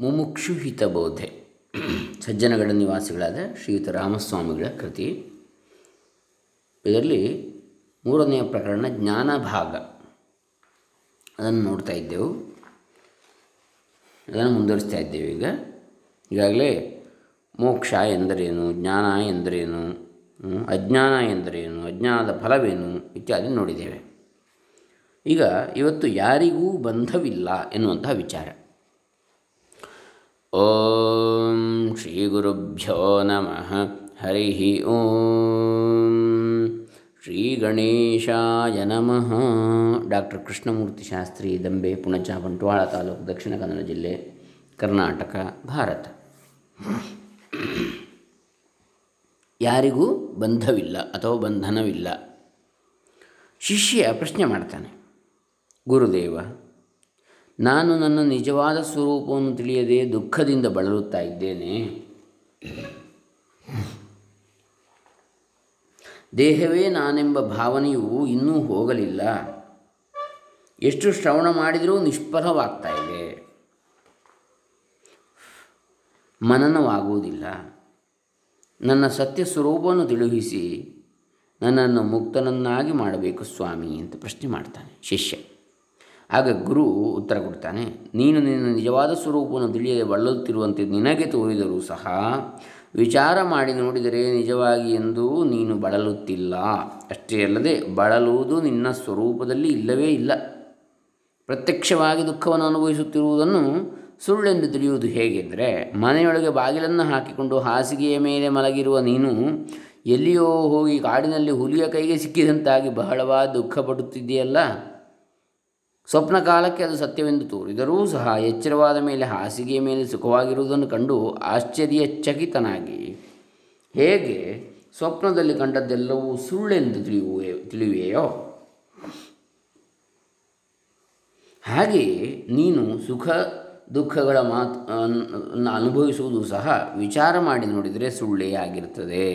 ಮುಮುಕ್ಷು ಹಿತಬೋಧೆ ಸಜ್ಜನಗಡ ನಿವಾಸಿಗಳಾದ ಶ್ರೀಯುತ ರಾಮಸ್ವಾಮಿಗಳ ಕೃತಿ. ಇದರಲ್ಲಿ ಮೂರನೆಯ ಪ್ರಕರಣ ಜ್ಞಾನ ಭಾಗ ಅದನ್ನು ನೋಡ್ತಾ ಇದ್ದೆವು. ಅದನ್ನು ಮುಂದುವರಿಸ್ತಾ ಇದ್ದೇವೆ ಈಗ. ಈಗಾಗಲೇ ಮೋಕ್ಷ ಎಂದರೇನು, ಜ್ಞಾನ ಎಂದರೇನು ಅಜ್ಞಾನ ಎಂದರೇನು, ಅಜ್ಞಾನದ ಫಲವೇನು ಇತ್ಯಾದಿ ನೋಡಿದ್ದೇವೆ. ಈಗ ಇವತ್ತು ಯಾರಿಗೂ ಬಂಧವಿಲ್ಲ ಎನ್ನುವಂತಹ ವಿಚಾರ. ಓಂ ಶ್ರೀ ಗುರುಭ್ಯೋ ನಮಃ. ಹರಿ ಓಂ. ಶ್ರೀ ಗಣೇಶಾಯ ನಮಃ. ಡಾಕ್ಟರ್ ಕೃಷ್ಣಮೂರ್ತಿ ಶಾಸ್ತ್ರಿ ದಂಬೆ, ಪುಣಚ, ಬಂಟ್ವಾಳ ತಾಲೂಕು, ದಕ್ಷಿಣ ಕನ್ನಡ ಜಿಲ್ಲೆ, ಕರ್ನಾಟಕ, ಭಾರತ. ಯಾರಿಗೂ ಬಂಧವಿಲ್ಲ ಅಥವಾ ಬಂಧನವಿಲ್ಲ. ಶಿಷ್ಯ ಪ್ರಶ್ನೆ ಮಾಡ್ತಾನೆ, ಗುರುದೇವ ನಾನು ನನ್ನ ನಿಜವಾದ ಸ್ವರೂಪವನ್ನು ತಿಳಿಯದೆ ದುಃಖದಿಂದ ಬಳಲುತ್ತಾ ಇದ್ದೇನೆ. ದೇಹವೇ ನಾನೆಂಬ ಭಾವನೆಯು ಇನ್ನೂ ಹೋಗಲಿಲ್ಲ. ಎಷ್ಟು ಶ್ರವಣ ಮಾಡಿದರೂ ನಿಷ್ಫಲವಾಗ್ತಾ ಇದೆ. ಮನನವಾಗುವುದಿಲ್ಲ. ನನ್ನ ಸತ್ಯ ಸ್ವರೂಪವನ್ನು ತಿಳುಹಿಸಿ ನನ್ನನ್ನು ಮುಕ್ತನನ್ನಾಗಿ ಮಾಡಬೇಕು ಸ್ವಾಮಿ ಅಂತ ಪ್ರಶ್ನೆ ಮಾಡ್ತಾನೆ ಶಿಷ್ಯ. ಆಗ ಗುರು ಉತ್ತರ ಕೊಡ್ತಾನೆ, ನೀನು ನಿನ್ನ ನಿಜವಾದ ಸ್ವರೂಪವನ್ನು ತಿಳಿಯದೆ ಬಳಲುತ್ತಿರುವಂತೆ ನಿನಗೆ ತೋರಿದರೂ ಸಹ ವಿಚಾರ ಮಾಡಿ ನೋಡಿದರೆ ನಿಜವಾಗಿ ಎಂದು ನೀನು ಬಳಲುತ್ತಿಲ್ಲ. ಅಷ್ಟೇ ಅಲ್ಲದೆ ಬಳಲುವುದು ನಿನ್ನ ಸ್ವರೂಪದಲ್ಲಿ ಇಲ್ಲವೇ ಇಲ್ಲ. ಪ್ರತ್ಯಕ್ಷವಾಗಿ ದುಃಖವನ್ನು ಅನುಭವಿಸುತ್ತಿರುವುದನ್ನು ಸುಳ್ಳೆಂದು ತಿಳಿಯುವುದು ಹೇಗೆಂದರೆ, ಮನೆಯೊಳಗೆ ಬಾಗಿಲನ್ನು ಹಾಕಿಕೊಂಡು ಹಾಸಿಗೆಯ ಮೇಲೆ ಮಲಗಿರುವ ನೀನು ಎಲ್ಲಿಯೋ ಹೋಗಿ ಕಾಡಿನಲ್ಲಿ ಹುಲಿಯ ಕೈಗೆ ಸಿಕ್ಕಿದಂತಾಗಿ ಬಹಳವಾದ ದುಃಖಪಡುತ್ತಿದೆಯಲ್ಲ ಸ್ವಪ್ನ ಕಾಲಕ್ಕೆ ಅದು ಸತ್ಯವೆಂದು ತೋರಿದರೂ ಸಹ ಎಚ್ಚರವಾದ ಮೇಲೆ ಹಾಸಿಗೆಯ ಮೇಲೆ ಸುಖವಾಗಿರುವುದನ್ನು ಕಂಡು ಆಶ್ಚರ್ಯ ಚಕಿತನಾಗಿ ಹೇಗೆ ಸ್ವಪ್ನದಲ್ಲಿ ಕಂಡದ್ದೆಲ್ಲವೂ ಸುಳ್ಳೆಂದು ತಿಳಿಯುವೆ, ತಿಳಿಯುವೆಯೋ? ಹಾಗೆಯೇ ನೀನು ಸುಖ ದುಃಖಗಳ ಮಾತು ಅನುಭವಿಸುವುದು ಸಹ ವಿಚಾರ ಮಾಡಿ ನೋಡಿದರೆ ಸುಳ್ಳೇ ಆಗಿರುತ್ತದೆ.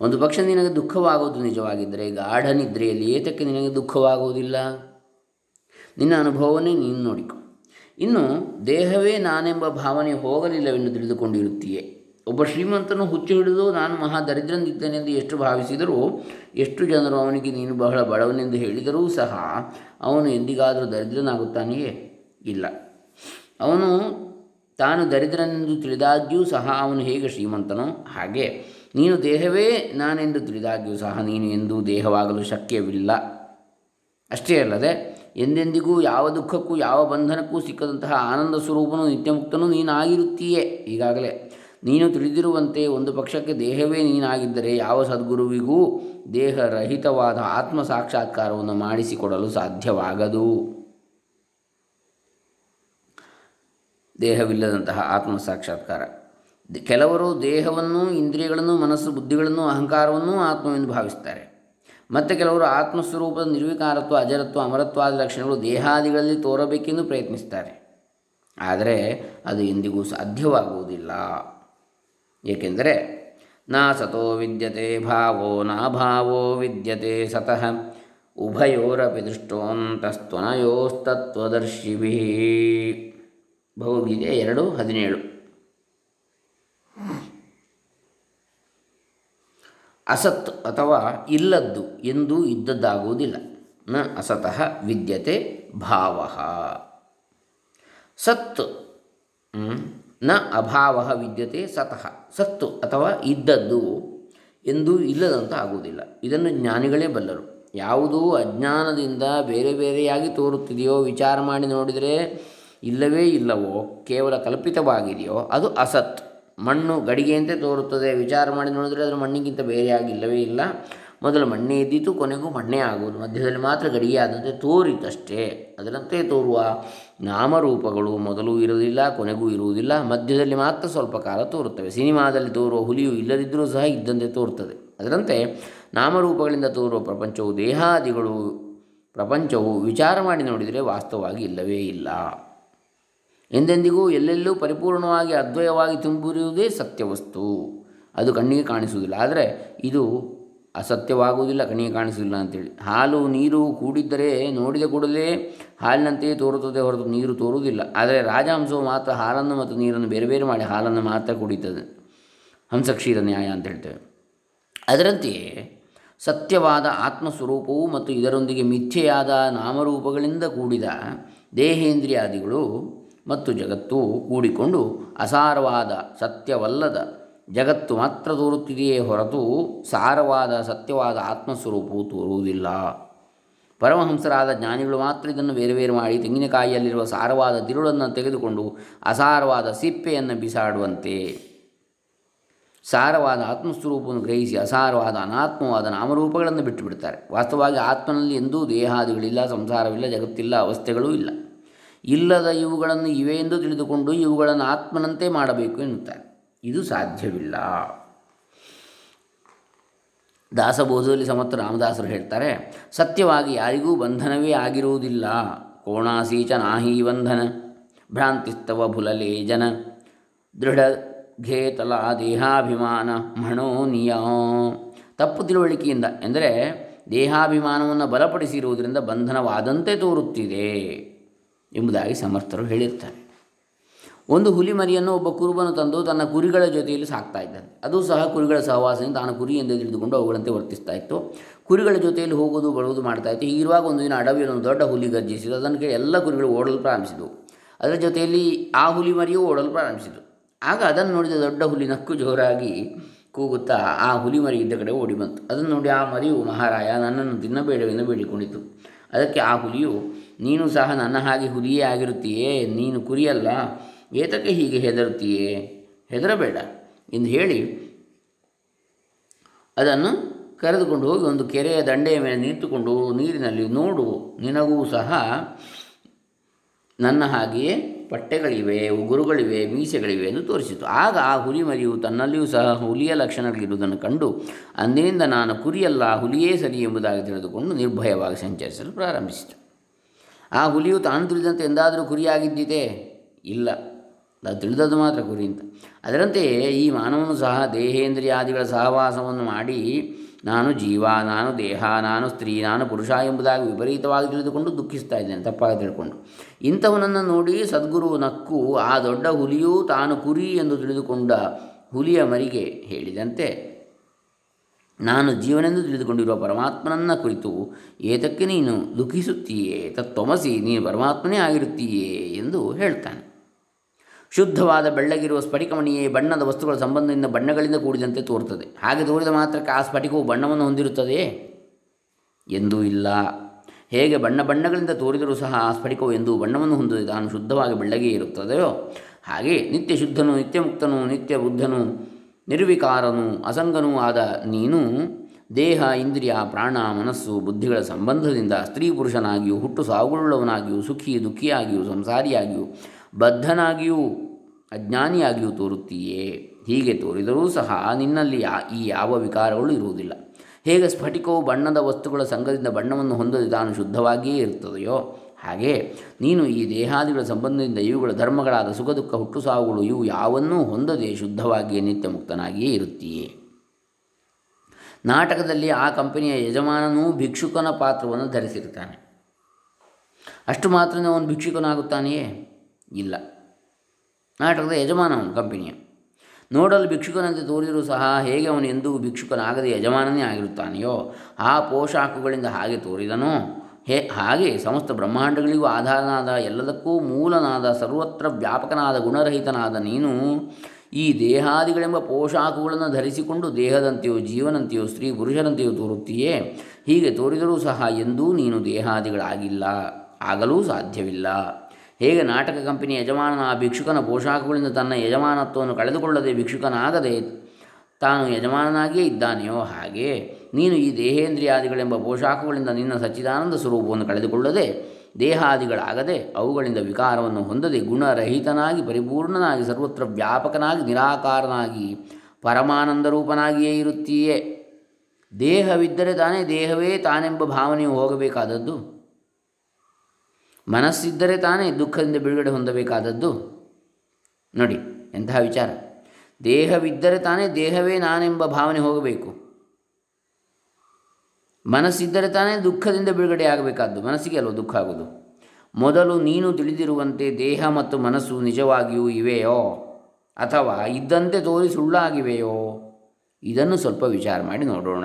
ಒಂದು ಪಕ್ಷ ನಿನಗೆ ದುಃಖವಾಗುವುದು ನಿಜವಾಗಿದ್ದರೆ, ಗಾಢ ನಿದ್ರೆಯಲ್ಲಿ ಏತಕ್ಕೆ ನಿನಗೆ ದುಃಖವಾಗುವುದಿಲ್ಲ? ನಿನ್ನ ಅನುಭವವನ್ನೇ ನೀನು ನೋಡಿಕೊ. ಇನ್ನು ದೇಹವೇ ನಾನೆಂಬ ಭಾವನೆ ಹೋಗಲಿಲ್ಲವೆಂದು ತಿಳಿದುಕೊಂಡಿರುತ್ತೀಯೇ. ಒಬ್ಬ ಶ್ರೀಮಂತನು ಹುಚ್ಚು ಹಿಡಿದು ನಾನು ಮಹಾ ದರಿದ್ರನಿದ್ದೇನೆಂದು ಎಷ್ಟು ಭಾವಿಸಿದರೂ ಎಷ್ಟು ಜನರು ಅವನಿಗೆ ನೀನು ಬಹಳ ಬಡವನೆಂದು ಹೇಳಿದರೂ ಸಹ ಅವನು ಎಂದಿಗಾದರೂ ದರಿದ್ರನಾಗುತ್ತಾನೆಯೇ? ಇಲ್ಲ. ಅವನು ತಾನು ದರಿದ್ರನೆಂದು ತಿಳಿದಾಗ್ಯೂ ಸಹ ಅವನು ಹೇಗೆ ಶ್ರೀಮಂತನೋ ಹಾಗೆ ನೀನು ದೇಹವೇ ನಾನೆಂದು ತಿಳಿದಾಗ್ಯೂ ಸಹ ನೀನು ಎಂದೂ ದೇಹವಾಗಲು ಶಕ್ಯವಿಲ್ಲ. ಅಷ್ಟೇ ಅಲ್ಲದೆ ಎಂದೆಂದಿಗೂ ಯಾವ ದುಃಖಕ್ಕೂ ಯಾವ ಬಂಧನಕ್ಕೂ ಸಿಕ್ಕದಂತಹ ಆನಂದ ಸ್ವರೂಪನು ನಿತ್ಯಮುಕ್ತನೂ ನೀನಾಗಿರುತ್ತೀಯೇ. ಈಗಾಗಲೇ ನೀನು ತಿಳಿದಿರುವಂತೆ ಒಂದು ಪಕ್ಷಕ್ಕೆ ದೇಹವೇ ನೀನಾಗಿದ್ದರೆ ಯಾವ ಸದ್ಗುರುವಿಗೂ ದೇಹರಹಿತವಾದ ಆತ್ಮ ಸಾಕ್ಷಾತ್ಕಾರವನ್ನು ಮಾಡಿಸಿಕೊಡಲು ಸಾಧ್ಯವಾಗದು. ದೇಹವಿಲ್ಲದಂತಹ ಆತ್ಮ ಸಾಕ್ಷಾತ್ಕಾರ. ಕೆಲವರು ದೇಹವನ್ನು, ಇಂದ್ರಿಯಗಳನ್ನು, ಮನಸ್ಸು, ಬುದ್ಧಿಗಳನ್ನು, ಅಹಂಕಾರವನ್ನು ಆತ್ಮವೆಂದು ಭಾವಿಸ್ತಾರೆ ಮತ್ತು ಕೆಲವರು ಆತ್ಮಸ್ವರೂಪದ ನಿರ್ವಿಕಾರತ್ವ, ಅಜರತ್ವ ಅಮರತ್ವಾದ ಲಕ್ಷಣಗಳು ದೇಹಾದಿಗಳಲ್ಲಿ ತೋರಬೇಕೆಂದು ಪ್ರಯತ್ನಿಸ್ತಾರೆ. ಆದರೆ ಅದು ಎಂದಿಗೂ ಸಾಧ್ಯವಾಗುವುದಿಲ್ಲ. ಏಕೆಂದರೆ, ನಾ ಸತೋ ವಿದ್ಯತೆ ಭಾವೋ, ನಾ ಭಾವೋ ವಿದ್ಯತೆ ಸತಃ. ಉಭಯೋರಪಿ ದೃಷ್ಟೋಂತಸ್ತ್ವನಯೋಸ್ತತ್ವದರ್ಶಿಭಿ ಭಗವದ್ಗೀತೆ ಎರಡು ಹದಿನೇಳು. ಅಸತ್ ಅಥವಾ ಇಲ್ಲದ್ದು ಎಂದು ಇದ್ದದ್ದಾಗುವುದಿಲ್ಲ. ನ ಅಸತಃ ವಿದ್ಯತೆ ಭಾವ. ಸತ್ನ ಅಭಾವ ವಿದ್ಯತೆ ಸತಃ. ಸತ್ತು ಅಥವಾ ಇದ್ದದ್ದು ಎಂದು ಇಲ್ಲದಂತ ಆಗುವುದಿಲ್ಲ. ಇದನ್ನು ಜ್ಞಾನಿಗಳೇ ಬಲ್ಲರು. ಯಾವುದೂ ಅಜ್ಞಾನದಿಂದ ಬೇರೆ ಬೇರೆಯಾಗಿ ತೋರುತ್ತಿದೆಯೋ, ವಿಚಾರ ಮಾಡಿ ನೋಡಿದರೆ ಇಲ್ಲವೇ ಇಲ್ಲವೋ, ಕೇವಲ ಕಲ್ಪಿತವಾಗಿದೆಯೋ, ಅದು ಅಸತ್. ಮಣ್ಣು ಗಡಿಗೆಯಂತೆ ತೋರುತ್ತದೆ. ವಿಚಾರ ಮಾಡಿ ನೋಡಿದರೆ ಅದರ ಮಣ್ಣಿಗಿಂತ ಬೇರೆಯಾಗಿಲ್ಲವೇ ಇಲ್ಲ. ಮೊದಲು ಮಣ್ಣೇ ಇದ್ದಿತು ಕೊನೆಗೂ ಮಣ್ಣೇ ಆಗುವುದು. ಮಧ್ಯದಲ್ಲಿ ಮಾತ್ರ ಗಡಿಗೆ ಆದಂತೆ ತೋರಿತಷ್ಟೇ. ಅದರಂತೆ ತೋರುವ ನಾಮರೂಪಗಳು ಮೊದಲು ಇರಲಿಲ್ಲ ಕೊನೆಗೂ ಇರುವುದಿಲ್ಲ. ಮಧ್ಯದಲ್ಲಿ ಮಾತ್ರ ಸ್ವಲ್ಪ ಕಾಲ ತೋರುತ್ತವೆ. ಸಿನಿಮಾದಲ್ಲಿ ತೋರುವ ಹುಲಿಯು ಇಲ್ಲದಿದ್ದರೂ ಸಹ ಇದ್ದಂತೆ ತೋರುತ್ತದೆ. ಅದರಂತೆ ನಾಮರೂಪಗಳಿಂದ ತೋರುವ ಪ್ರಪಂಚವು ದೇಹಾದಿಗಳು, ಪ್ರಪಂಚವು ವಿಚಾರ ಮಾಡಿ ನೋಡಿದರೆ ವಾಸ್ತವವಾಗಿ ಇಲ್ಲವೇ ಇಲ್ಲ. ಎಂದೆಂದಿಗೂ ಎಲ್ಲೆಲ್ಲೂ ಪರಿಪೂರ್ಣವಾಗಿ ಅದ್ವಯವಾಗಿ ತುಂಬಿರುವುದೇ ಸತ್ಯವಸ್ತು. ಅದು ಕಣ್ಣಿಗೆ ಕಾಣಿಸುವುದಿಲ್ಲ. ಆದರೆ ಇದು ಅಸತ್ಯವಾಗುವುದಿಲ್ಲ, ಕಣ್ಣಿಗೆ ಕಾಣಿಸುವುದಿಲ್ಲ ಅಂತೇಳಿ. ಹಾಲು ನೀರು ಕೂಡಿದ್ದರೆ ನೋಡಿದ ಕೂಡಲೇ ಹಾಲಿನಂತೆಯೇ ತೋರುತ್ತದೆ ಹೊರತು ನೀರು ತೋರುವುದಿಲ್ಲ. ಆದರೆ ರಾಜಹಂಸವು ಮಾತ್ರ ಹಾಲನ್ನು ಮತ್ತು ನೀರನ್ನು ಬೇರೆ ಬೇರೆ ಮಾಡಿ ಹಾಲನ್ನು ಮಾತ್ರ ಕುಡಿತದೆ. ಹಂಸಕ್ಷೀರ ನ್ಯಾಯ ಅಂತ ಹೇಳ್ತೇವೆ. ಅದರಂತೆಯೇ ಸತ್ಯವಾದ ಆತ್ಮಸ್ವರೂಪವು ಮತ್ತು ಇದರೊಂದಿಗೆ ಮಿಥ್ಯೆಯಾದ ನಾಮರೂಪಗಳಿಂದ ಕೂಡಿದ ದೇಹೇಂದ್ರಿಯಾದಿಗಳು ಮತ್ತು ಜಗತ್ತು ಕೂಡಿಕೊಂಡು ಅಸಾರವಾದ ಸತ್ಯವಲ್ಲದ ಜಗತ್ತು ಮಾತ್ರ ತೋರುತ್ತಿದೆಯೇ ಹೊರತು ಸಾರವಾದ ಸತ್ಯವಾದ ಆತ್ಮಸ್ವರೂಪವು ತೋರುವುದಿಲ್ಲ. ಪರಮಹಂಸರಾದ ಜ್ಞಾನಿಗಳು ಮಾತ್ರ ಇದನ್ನು ಬೇರೆ ಬೇರೆ ಮಾಡಿ ತೆಂಗಿನಕಾಯಿಯಲ್ಲಿರುವ ಸಾರವಾದ ತಿರುಳನ್ನು ತೆಗೆದುಕೊಂಡು ಅಸಾರವಾದ ಸಿಪ್ಪೆಯನ್ನು ಬಿಸಾಡುವಂತೆ. ಸಾರವಾದ ಆತ್ಮಸ್ವರೂಪವನ್ನು ಗ್ರಹಿಸಿ ಅಸಾರವಾದ ಅನಾತ್ಮವಾದ ನಾಮರೂಪಗಳನ್ನು ಬಿಟ್ಟುಬಿಡ್ತಾರೆ. ವಾಸ್ತವವಾಗಿ ಆತ್ಮನಲ್ಲಿ ಎಂದೂ ದೇಹಾದಿಗಳಿಲ್ಲ, ಸಂಸಾರವಿಲ್ಲ, ಜಗತ್ತಿಲ್ಲ, ಅವಸ್ಥೆಗಳೂ ಇಲ್ಲ. ಇಲ್ಲದ ಇವುಗಳನ್ನು ಇವೆ ಎಂದು ತಿಳಿದುಕೊಂಡು ಇವುಗಳನ್ನು ಆತ್ಮನಂತೆ ಮಾಡಬೇಕು ಎನ್ನುತ್ತಾರೆ. ಇದು ಸಾಧ್ಯವಿಲ್ಲ. ದಾಸಬೋಧದಲ್ಲಿ ಸಮರ್ಥ ರಾಮದಾಸರು ಹೇಳ್ತಾರೆ, ಸತ್ಯವಾಗಿ ಯಾರಿಗೂ ಬಂಧನವೇ ಆಗಿರುವುದಿಲ್ಲ. ಕೋಣಾಸೀಚ ನಾಹಿ ಬಂಧನ ಭ್ರಾಂತಿಸ್ತವ ಭುಲಲೇ ಜನ ದೃಢ ಘೇತಲ ದೇಹಾಭಿಮಾನ ಮಣೋ ನಿಯ. ತಪ್ಪು ತಿಳುವಳಿಕೆಯಿಂದ, ಎಂದರೆ ದೇಹಾಭಿಮಾನವನ್ನು ಬಲಪಡಿಸಿರುವುದರಿಂದ ಬಂಧನವಾದಂತೆ ತೋರುತ್ತಿದೆ. ಎಂಬುದಾಗಿ ಸಮರ್ಥರು ಹೇಳಿರ್ತಾರೆ. ಒಂದು ಹುಲಿ ಮರಿಯನ್ನು ಒಬ್ಬ ಕುರುಬನು ತಂದು ತನ್ನ ಕುರಿಗಳ ಜೊತೆಯಲ್ಲಿ ಸಾಕ್ತಾ ಇದ್ದಾನೆ. ಅದು ಸಹ ಕುರಿಗಳ ಸಹವಾಸದಿಂದ ತಾನು ಕುರಿ ಎಂದು ತಿಳಿದುಕೊಂಡು ಅವುಗಳಂತೆ ವರ್ತಿಸ್ತಾ ಇತ್ತು. ಕುರಿಗಳ ಜೊತೆಯಲ್ಲಿ ಹೋಗುವುದು, ಬರುವುದು ಮಾಡ್ತಾ ಇತ್ತು. ಹೀಗಿರುವಾಗ ಒಂದು ದಿನ ಅಡವಿಯಲ್ಲಿ ಒಂದು ದೊಡ್ಡ ಹುಲಿ ಗರ್ಜಿಸಿತು. ಅದನ್ನು ಎಲ್ಲ ಕುರಿಗಳು ಓಡಲು ಪ್ರಾರಂಭಿಸಿದವು. ಅದರ ಜೊತೆಯಲ್ಲಿ ಆ ಹುಲಿ ಮರಿಯೂ ಓಡಲು ಪ್ರಾರಂಭಿಸಿತು. ಆಗ ಅದನ್ನು ನೋಡಿದ ದೊಡ್ಡ ಹುಲಿ ನಕ್ಕು ಜೋರಾಗಿ ಕೂಗುತ್ತಾ ಆ ಹುಲಿ ಮರಿ ಇದ್ದ ಕಡೆ ಓಡಿ ಬಂತು. ಅದನ್ನು ನೋಡಿ ಆ ಮರಿಯು, ಮಹಾರಾಯ, ನನ್ನನ್ನು ತಿನ್ನಬೇಡವೆಂದು ಬೇಡಿಕೊಂಡಿತು ಅದಕ್ಕೆ ಆ ಹುಲಿಯು ನೀನು ಸಹ ನನ್ನ ಹಾಗೆ ಹುಲಿಯೇ ಆಗಿರುತ್ತೀಯೇ? ನೀನು ಕುರಿಯಲ್ಲ, ಏತಕ್ಕೆ ಹೀಗೆ ಹೆದರುತ್ತೀಯೇ? ಹೆದರಬೇಡ ಎಂದು ಹೇಳಿ ಅದನ್ನು ಕರೆದುಕೊಂಡು ಹೋಗಿ ಒಂದು ಕೆರೆಯ ದಂಡೆಯ ಮೇಲೆ ನಿಂತುಕೊಂಡು ನೀರಿನಲ್ಲಿ ನೋಡು, ನಿನಗೂ ಸಹ ನನ್ನ ಹಾಗೆಯೇ ಪಟ್ಟೆಗಳಿವೆ ಉಗುರುಗಳಿವೆ, ಮೀಸೆಗಳಿವೆ ಎಂದು ತೋರಿಸಿತು. ಆಗ ಆ ಹುಲಿ ಮರಿಯು ತನ್ನಲ್ಲಿಯೂ ಸಹ ಹುಲಿಯ ಲಕ್ಷಣಗಳಿರುವುದನ್ನು ಕಂಡು, ಅಂದಿನಿಂದ ನಾನು ಕುರಿಯಲ್ಲ, ಹುಲಿಯೇ ಸರಿ ಎಂಬುದಾಗಿ ತಿಳಿದುಕೊಂಡು ನಿರ್ಭಯವಾಗಿ ಸಂಚರಿಸಲು ಪ್ರಾರಂಭಿಸಿತು. ಆ ಹುಲಿಯು ತಾನು ತಿಳಿದಂತೆ ಎಂದಾದರೂ ಕುರಿಯಾಗಿದ್ದಿತೆ? ಇಲ್ಲ. ಅದು ತಿಳಿದದ್ದು ಮಾತ್ರ ಕುರಿ ಅಂತ. ಅದರಂತೆಯೇ ಈ ಮಾನವನು ಸಹ ದೇಹೇಂದ್ರಿಯಾದಿಗಳ ಸಹವಾಸವನ್ನು ಮಾಡಿ ನಾನು ಜೀವ, ನಾನು ದೇಹ, ನಾನು ಸ್ತ್ರೀ, ನಾನು ಪುರುಷ ಎಂಬುದಾಗಿ ವಿಪರೀತವಾಗಿ ತಿಳಿದುಕೊಂಡು ದುಃಖಿಸ್ತಾ ಇದ್ದೇನೆ, ತಪ್ಪಾಗಿ ತಿಳ್ಕೊಂಡು. ಇಂಥವನನ್ನು ನೋಡಿ ಸದ್ಗುರು ನಕ್ಕು ಆ ದೊಡ್ಡ ಹುಲಿಯೂ ತಾನು ಕುರಿ ಎಂದು ತಿಳಿದುಕೊಂಡ ಹುಲಿಯ ಮರಿಗೆ ಹೇಳಿದಂತೆ ನಾನು ಜೀವನೆಂದು ತಿಳಿದುಕೊಂಡಿರುವ ಪರಮಾತ್ಮನನ್ನ ಕುರಿತು, ಏತಕ್ಕೆ ನೀನು ದುಃಖಿಸುತ್ತೀಯೇ? ತತ್ವಮಸಿ, ನೀನು ಪರಮಾತ್ಮನೇ ಆಗಿರುತ್ತೀಯೇ? ಎಂದು ಹೇಳ್ತಾನೆ. ಶುದ್ಧವಾದ ಬೆಳ್ಳಗಿರುವ ಸ್ಫಟಿಕಮಣಿಯೇ ಬಣ್ಣದ ವಸ್ತುಗಳ ಸಂಬಂಧದಿಂದ ಬಣ್ಣಗಳಿಂದ ಕೂಡಿದಂತೆ ತೋರುತ್ತದೆ. ಹಾಗೆ ತೋರಿದ ಮಾತ್ರಕ್ಕೆ ಆ ಸ್ಫಟಿಕವು ಬಣ್ಣವನ್ನು ಹೊಂದಿರುತ್ತದೆಯೇ? ಎಂದೂ ಇಲ್ಲ. ಹೇಗೆ ಬಣ್ಣ ಬಣ್ಣಗಳಿಂದ ತೋರಿದರೂ ಸಹ ಆ ಸ್ಫಟಿಕವು ಎಂದು ಬಣ್ಣವನ್ನು ಹೊಂದಿದೆ ತಾನು ಶುದ್ಧವಾಗಿ ಬೆಳ್ಳಗೆ ಇರುತ್ತದೆಯೋ? ಹಾಗೆ ನಿತ್ಯ ಶುದ್ಧನು ನಿತ್ಯ ಮುಕ್ತನು ನಿತ್ಯ ಬುದ್ಧನು ನಿರ್ವಿಕಾರನು ಅಸಂಗನೂ ಆದ ನೀನು ದೇಹ, ಇಂದ್ರಿಯ, ಪ್ರಾಣ, ಮನಸ್ಸು, ಬುದ್ಧಿಗಳ ಸಂಬಂಧದಿಂದ ಸ್ತ್ರೀ ಪುರುಷನಾಗಿಯೂ, ಹುಟ್ಟು ಸಾವುಳ್ಳವನಾಗಿಯೂ ಸುಖಿ, ದುಃಖಿಯಾಗಿಯೂ, ಸಂಸಾರಿಯಾಗಿಯೂ, ಬದ್ಧನಾಗಿಯೂ, ಅಜ್ಞಾನಿಯಾಗಿಯೂ ತೋರುತ್ತೀಯೇ? ಹೀಗೆ ತೋರಿದರೂ ಸಹ ನಿನ್ನಲ್ಲಿ ಈ ಯಾವ ವಿಕಾರಗಳು ಇರುವುದಿಲ್ಲ. ಹೇಗೆ ಸ್ಫಟಿಕವು ಬಣ್ಣದ ವಸ್ತುಗಳ ಸಂಘದಿಂದ ಬಣ್ಣವನ್ನು ಹೊಂದದೆ ತಾನು ಶುದ್ಧವಾಗಿಯೇ ಇರುತ್ತದೆಯೋ? ಹಾಗೆ ನೀನು ಈ ದೇಹಾದಿಗಳ ಸಂಬಂಧದಿಂದ ಇವುಗಳ ಧರ್ಮಗಳಾದ ಸುಖ ದುಃಖ ಹುಟ್ಟು ಸಾವುಗಳು ಇವು ಯಾವನ್ನೂ ಹೊಂದದೆ ಶುದ್ಧವಾಗಿಯೇ ನಿತ್ಯ ಮುಕ್ತನಾಗಿಯೇ ಇರುತ್ತೀಯೇ. ನಾಟಕದಲ್ಲಿ ಆ ಕಂಪನಿಯ ಯಜಮಾನನೂ ಭಿಕ್ಷುಕನ ಪಾತ್ರವನ್ನು ಧರಿಸಿರ್ತಾನೆ ಅಷ್ಟು ಮಾತ್ರ ಅವನು ಭಿಕ್ಷುಕನಾಗುತ್ತಾನೆಯೇ? ಇಲ್ಲ. ನಾಟಕದ ಯಜಮಾನ ಅವನು, ಕಂಪನಿಯ. ನೋಡಲು ಭಿಕ್ಷುಕನಂತೆ ತೋರಿದರೂ ಸಹ ಹೇಗೆ ಅವನು ಎಂದೂ ಭಿಕ್ಷುಕನಾಗದೆ ಯಜಮಾನನೇ ಆಗಿರುತ್ತಾನೆಯೋ, ಆ ಪೋಷಾಕುಗಳಿಂದ ಹಾಗೆ ತೋರಿದನೋ ಹೇ, ಹಾಗೆ ಸಮಸ್ತ ಬ್ರಹ್ಮಾಂಡಗಳಿಗೂ ಆಧಾರನಾದ ಎಲ್ಲದಕ್ಕೂ ಮೂಲನಾದ ಸರ್ವತ್ರ ವ್ಯಾಪಕನಾದ ಗುಣರಹಿತನಾದ ನೀನು ಈ ದೇಹಾದಿಗಳೆಂಬ ಪೋಷಾಕುಗಳನ್ನು ಧರಿಸಿಕೊಂಡು ದೇಹದಂತೆಯೋ ಜೀವನಂತೆಯೋ ಸ್ತ್ರೀ ಪುರುಷರಂತೆಯೋ ತೋರುತ್ತೀಯೇ? ಹೀಗೆ ತೋರಿದರೂ ಸಹ ಎಂದೂ ನೀನು ದೇಹಾದಿಗಳಾಗಿಲ್ಲ, ಆಗಲೂ ಸಾಧ್ಯವಿಲ್ಲ. ಹೇಗೆ ನಾಟಕ ಕಂಪನಿ ಯಜಮಾನನ ಆ ಭಿಕ್ಷುಕನ ಪೋಷಾಕುಗಳಿಂದ ತನ್ನ ಯಜಮಾನತ್ವವನ್ನು ಕಳೆದುಕೊಳ್ಳದೆ ಭಿಕ್ಷುಕನಾಗದೆ ತಾನು ಯಜಮಾನನಾಗಿಯೇ ಇದ್ದಾನೆಯೋ ಹಾಗೆ? ನೀನು ಈ ದೇಹೇಂದ್ರಿಯಾದಿಗಳೆಂಬ ಪೋಷಾಕುಗಳಿಂದ ನಿನ್ನ ಸಚ್ಚಿದಾನಂದ ಸ್ವರೂಪವನ್ನು ಕಳೆದುಕೊಳ್ಳದೆ, ದೇಹಾದಿಗಳಾಗದೆ ಅವುಗಳಿಂದ ವಿಕಾರವನ್ನು ಹೊಂದದೆ ಗುಣರಹಿತನಾಗಿ ಪರಿಪೂರ್ಣನಾಗಿ ಸರ್ವತ್ರ ವ್ಯಾಪಕನಾಗಿ ನಿರಾಕಾರನಾಗಿ ಪರಮಾನಂದ ರೂಪನಾಗಿಯೇ ಇರುತ್ತೀಯೇ. ದೇಹವಿದ್ದರೆ ತಾನೇ ದೇಹವೇ ತಾನೆಂಬ ಭಾವನೆಯು ಹೋಗಬೇಕಾದದ್ದು. ಮನಸ್ಸಿದ್ದರೆ ತಾನೇ ದುಃಖದಿಂದ ಬಿಡುಗಡೆ ಹೊಂದಬೇಕಾದದ್ದು. ನೋಡಿ, ಎಂತಹ ವಿಚಾರ. ದೇಹವಿದ್ದರೆ ತಾನೇ ದೇಹವೇ ನಾನೆಂಬ ಭಾವನೆ ಹೋಗಬೇಕು. ಮನಸ್ಸಿದ್ದರೆ ತಾನೇ ದುಃಖದಿಂದ ಬಿಡುಗಡೆ ಆಗಬೇಕಾದ್ದು. ಮನಸ್ಸಿಗೆ ಅಲ್ವ ದುಃಖ ಆಗೋದು? ಮೊದಲು ನೀನು ತಿಳಿದಿರುವಂತೆ ದೇಹ ಮತ್ತು ಮನಸ್ಸು ನಿಜವಾಗಿಯೂ ಇವೆಯೋ? ಅಥವಾ ಇದ್ದಂತೆ ತೋರಿ ಸುಳ್ಳಾಗಿವೆಯೋ? ಇದನ್ನು ಸ್ವಲ್ಪ ವಿಚಾರ ಮಾಡಿ ನೋಡೋಣ.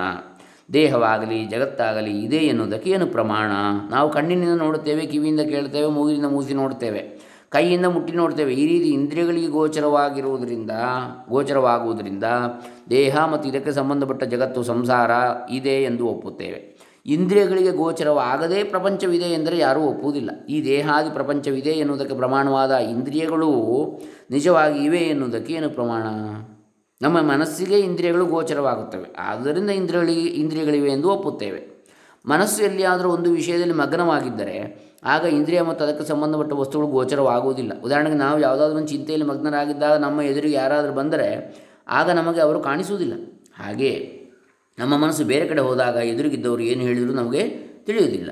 ದೇಹವಾಗಲಿ, ಜಗತ್ತಾಗಲಿ, ಇದೆ ಎನ್ನುವುದಕ್ಕೆ ಏನು ಪ್ರಮಾಣ? ನಾವು ಕಣ್ಣಿನಿಂದ ನೋಡುತ್ತೇವೆ, ಕಿವಿಯಿಂದ ಕೇಳ್ತೇವೆ ಮೂಗಿನಿಂದ ಮೂಸಿ ನೋಡ್ತೇವೆ ಕೈಯಿಂದ ಮುಟ್ಟಿ ನೋಡ್ತೇವೆ. ಈ ರೀತಿ ಇಂದ್ರಿಯಗಳಿಗೆ ಗೋಚರವಾಗಿರುವುದರಿಂದ, ಗೋಚರವಾಗುವುದರಿಂದ ದೇಹ ಮತ್ತು ಇದಕ್ಕೆ ಸಂಬಂಧಪಟ್ಟ ಜಗತ್ತು ಸಂಸಾರ ಇದೆ ಎಂದು ಒಪ್ಪುತ್ತೇವೆ. ಇಂದ್ರಿಯಗಳಿಗೆ ಗೋಚರವಾಗದೇ ಪ್ರಪಂಚವಿದೆ ಎಂದರೆ ಯಾರೂ ಒಪ್ಪುವುದಿಲ್ಲ. ಈ ದೇಹಾದಿ ಪ್ರಪಂಚವಿದೆ ಎನ್ನುವುದಕ್ಕೆ ಪ್ರಮಾಣವಾದ ಇಂದ್ರಿಯಗಳು ನಿಜವಾಗಿ ಇವೆ ಎನ್ನುವುದಕ್ಕೆ ಏನು ಪ್ರಮಾಣ? ನಮ್ಮ ಮನಸ್ಸಿಗೆ ಇಂದ್ರಿಯಗಳು ಗೋಚರವಾಗುತ್ತವೆ. ಆದ್ದರಿಂದ ಇಂದ್ರಿಯಗಳಿಗೆ ಇಂದ್ರಿಯಗಳಿವೆ ಎಂದು ಒಪ್ಪುತ್ತೇವೆ. ಮನಸ್ಸು ಎಲ್ಲಿಯಾದರೂ ಒಂದು ವಿಷಯದಲ್ಲಿ ಮಗ್ನವಾಗಿದ್ದರೆ ಆಗ ಇಂದ್ರಿಯ ಮತ್ತು ಅದಕ್ಕೆ ಸಂಬಂಧಪಟ್ಟ ವಸ್ತುಗಳು ಗೋಚರವಾಗುವುದಿಲ್ಲ. ಉದಾಹರಣೆಗೆ ನಾವು ಯಾವುದಾದ್ರೂ ಒಂದು ಚಿಂತೆಯಲ್ಲಿ ಮಗ್ನರಾಗಿದ್ದಾಗ ನಮ್ಮ ಎದುರಿಗೆ ಯಾರಾದರೂ ಬಂದರೆ ಆಗ ನಮಗೆ ಅವರು ಕಾಣಿಸುವುದಿಲ್ಲ. ಹಾಗೆಯೇ ನಮ್ಮ ಮನಸ್ಸು ಬೇರೆ ಕಡೆ ಹೋದಾಗ ಎದುರಿಗಿದ್ದವರು ಏನು ಹೇಳಿದರೂ ನಮಗೆ ತಿಳಿಯುವುದಿಲ್ಲ.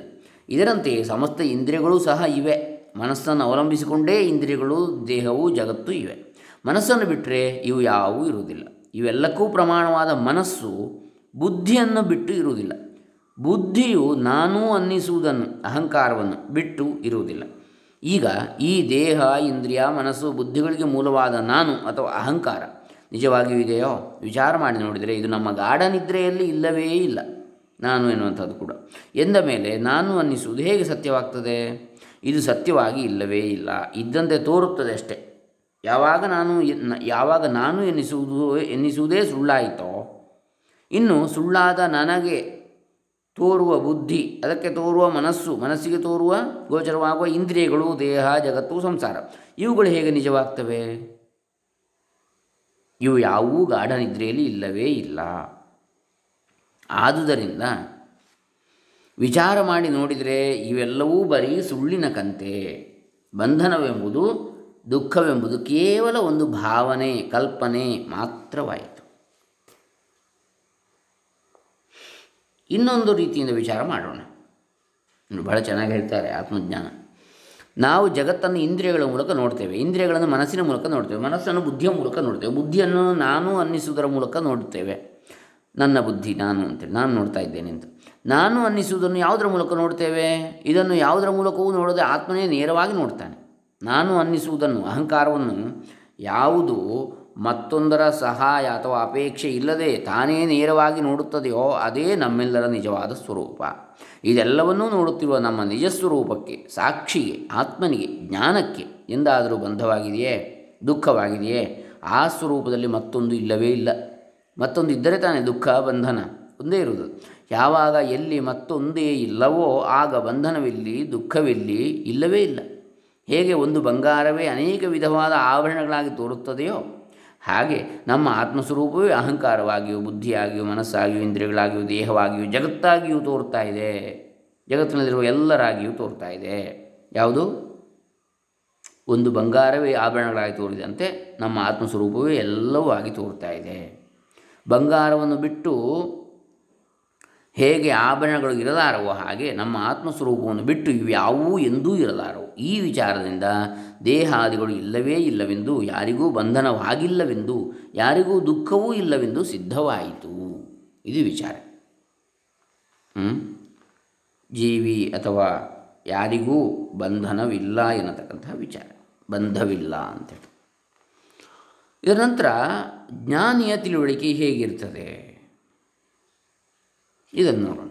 ಇದರಂತೆ ಸಮಸ್ತ ಇಂದ್ರಿಯಗಳು ಸಹ ಇವೆ. ಮನಸ್ಸನ್ನು ಅವಲಂಬಿಸಿಕೊಂಡೇ ಇಂದ್ರಿಯಗಳು, ದೇಹವು, ಜಗತ್ತು ಇವೆ. ಮನಸ್ಸನ್ನು ಬಿಟ್ಟರೆ ಇವು ಯಾವುವೂ ಇರುವುದಿಲ್ಲ. ಇವೆಲ್ಲಕ್ಕೂ ಪ್ರಮಾಣವಾದ ಮನಸ್ಸು ಬುದ್ಧಿಯನ್ನು ಬಿಟ್ಟು ಇರುವುದಿಲ್ಲ. ಬುದ್ಧಿಯು ನಾನು ಅನ್ನಿಸುವುದನ್ನು, ಅಹಂಕಾರವನ್ನು ಬಿಟ್ಟು ಇರುವುದಿಲ್ಲ. ಈಗ ಈ ದೇಹ, ಇಂದ್ರಿಯ, ಮನಸ್ಸು ಬುದ್ಧಿಗಳಿಗೆ ಮೂಲವಾದ ನಾನು ಅಥವಾ ಅಹಂಕಾರ. ನಿಜವಾಗಿಯೂ ಇದೆಯೋ? ವಿಚಾರ ಮಾಡಿ ನೋಡಿದರೆ ಇದು ನಮ್ಮ ಗಾಢ ನಿದ್ರೆಯಲ್ಲಿ ಇಲ್ಲವೇ ಇಲ್ಲ. ನಾನು ಎನ್ನುವಂಥದ್ದು ಕೂಡ. ಎಂದ ಮೇಲೆ ನಾನು ಅನ್ನಿಸುವುದು ಹೇಗೆ ಸತ್ಯವಾಗ್ತದೆ? ಇದು ಸತ್ಯವಾಗಿ ಇಲ್ಲವೇ ಇಲ್ಲ. ಇದ್ದಂತೆ ತೋರುತ್ತದೆ ಅಷ್ಟೇ. ಯಾವಾಗ ನಾನು ಯಾವಾಗ ನಾನು ಎನ್ನಿಸುವುದು, ಎನ್ನಿಸುವುದೇ ಸುಳ್ಳಾಯಿತೋ? ಇನ್ನು ಸುಳ್ಳಾದ ನನಗೆ ತೋರುವ ಬುದ್ಧಿ, ಅದಕ್ಕೆ ತೋರುವ ಮನಸ್ಸು, ಮನಸ್ಸಿಗೆ ತೋರುವ ಗೋಚರವಾಗುವ ಇಂದ್ರಿಯಗಳು, ದೇಹ, ಜಗತ್ತು, ಸಂಸಾರ. ಇವುಗಳು ಹೇಗೆ ನಿಜವಾಗ್ತವೆ? ಇವು ಯಾವೂ ಗಾಢ ನಿದ್ರೆಯಲ್ಲಿ ಇಲ್ಲವೇ ಇಲ್ಲ. ಆದುದರಿಂದ ವಿಚಾರ ಮಾಡಿ ನೋಡಿದರೆ ಇವೆಲ್ಲವೂ ಬರೀ ಸುಳ್ಳಿನ ಕಂತೆ. ಬಂಧನವೆಂಬುದು ದುಃಖವೆಂಬುದು ಕೇವಲ ಒಂದು ಭಾವನೆ, ಕಲ್ಪನೆ ಮಾತ್ರವಾಯಿತು. ಇನ್ನೊಂದು ರೀತಿಯಿಂದ ವಿಚಾರ ಮಾಡೋಣ. ಬಹಳ ಚೆನ್ನಾಗಿ ಹೇಳ್ತಾರೆ ಆತ್ಮಜ್ಞಾನ. ನಾವು ಜಗತ್ತನ್ನು ಇಂದ್ರಿಯಗಳ ಮೂಲಕ ನೋಡ್ತೇವೆ. ಇಂದ್ರಿಯಗಳನ್ನು ಮನಸ್ಸಿನ ಮೂಲಕ ನೋಡ್ತೇವೆ. ಮನಸ್ಸನ್ನು ಬುದ್ಧಿಯ ಮೂಲಕ ನೋಡ್ತೇವೆ. ಬುದ್ಧಿಯನ್ನು ನಾನು ಅನ್ನಿಸುವುದರ ಮೂಲಕ ನೋಡ್ತೇವೆ. ನನ್ನ ಬುದ್ಧಿ ನಾನು ಅಂತೇಳಿ ನಾನು ನೋಡ್ತಾ ಇದ್ದೇನೆ ಅಂತ. ನಾನು ಅನ್ನಿಸುವುದನ್ನು ಯಾವುದರ ಮೂಲಕ ನೋಡ್ತೇವೆ? ಇದನ್ನು ಯಾವುದರ ಮೂಲಕವೂ ನೋಡದೆ ಆತ್ಮನೇ ನೇರವಾಗಿ ನೋಡ್ತಾನೆ. ನಾನು ಅನ್ನಿಸುವುದನ್ನು, ಅಹಂಕಾರವನ್ನು ಯಾವುದು ಮತ್ತೊಂದರ ಸಹಾಯ ಅಥವಾ ಅಪೇಕ್ಷೆ ಇಲ್ಲದೆ ತಾನೇ ನೇರವಾಗಿ ನೋಡುತ್ತದೆಯೋ ಅದೇ ನಮ್ಮೆಲ್ಲರ ನಿಜವಾದ ಸ್ವರೂಪ. ಇದೆಲ್ಲವನ್ನೂ ನೋಡುತ್ತಿರುವ ನಮ್ಮ ನಿಜ ಸ್ವರೂಪಕ್ಕೆ, ಸಾಕ್ಷಿಗೆ, ಆತ್ಮನಿಗೆ, ಜ್ಞಾನಕ್ಕೆ ಎಂದಾದರೂ ಬಂಧವಾಗಿದೆಯೇ? ದುಃಖವಾಗಿದೆಯೇ? ಆ ಸ್ವರೂಪದಲ್ಲಿ ಮತ್ತೊಂದು ಇಲ್ಲವೇ ಇಲ್ಲ. ಮತ್ತೊಂದು ಇದ್ದರೆ ತಾನೇ ದುಃಖ, ಬಂಧನ ಒಂದೇ ಇರುವುದು. ಯಾವಾಗ ಎಲ್ಲಿ ಮತ್ತೊಂದೇ ಇಲ್ಲವೋ ಆಗ ಬಂಧನವಿಲ್ಲಿ, ದುಃಖವಿಲ್ಲಿ ಇಲ್ಲವೇ ಇಲ್ಲ. ಹೇಗೆ ಒಂದು ಬಂಗಾರವೇ ಅನೇಕ ವಿಧವಾದ ಆಭರಣಗಳಾಗಿ ತೋರುತ್ತದೆಯೋ ಹಾಗೆ ನಮ್ಮ ಆತ್ಮಸ್ವರೂಪವೇ ಅಹಂಕಾರವಾಗಿಯೂ ಬುದ್ಧಿಯಾಗಿಯೂ ಮನಸ್ಸಾಗಿಯೂ ಇಂದ್ರಿಯಗಳಾಗಿಯೂ ದೇಹವಾಗಿಯೂ ಜಗತ್ತಾಗಿಯೂ ತೋರ್ತಾ ಇದೆ. ಜಗತ್ತಿನಲ್ಲಿರುವ ಎಲ್ಲರಾಗಿಯೂ ತೋರ್ತಾ ಇದೆ. ಯಾವುದು? ಒಂದು ಬಂಗಾರವೇ ಆಭರಣಗಳಾಗಿ ತೋರಿದಂತೆ ನಮ್ಮ ಆತ್ಮಸ್ವರೂಪವೇ ಎಲ್ಲವೂ ಆಗಿ ತೋರ್ತಾ ಇದೆ. ಬಂಗಾರವನ್ನು ಬಿಟ್ಟು ಹೇಗೆ ಆಭರಣಗಳು ಇರಲಾರವೋ ಹಾಗೆ ನಮ್ಮ ಆತ್ಮಸ್ವರೂಪವನ್ನು ಬಿಟ್ಟು ಯಾವುವು ಎಂದೂ ಇರಲಾರವು. ಈ ವಿಚಾರದಿಂದ ದೇಹಾದಿಗಳು ಇಲ್ಲವೇ ಇಲ್ಲವೆಂದು, ಯಾರಿಗೂ ಬಂಧನವಾಗಿಲ್ಲವೆಂದು, ಯಾರಿಗೂ ದುಃಖವೂ ಇಲ್ಲವೆಂದು ಸಿದ್ಧವಾಯಿತು. ಇದು ವಿಚಾರ? ಜೀವಿ ಅಥವಾ ಯಾರಿಗೂ ಬಂಧನವಿಲ್ಲ ಎನ್ನತಕ್ಕಂತಹ ವಿಚಾರ. ಬಂಧವಿಲ್ಲ ಅಂತೇಳಿ ಇದರ ನಂತರ ಜ್ಞಾನಿಯ ತಿಳುವಳಿಕೆ ಹೇಗಿರ್ತದೆ? ಇದನ್ನು ನೋಡೋಣ.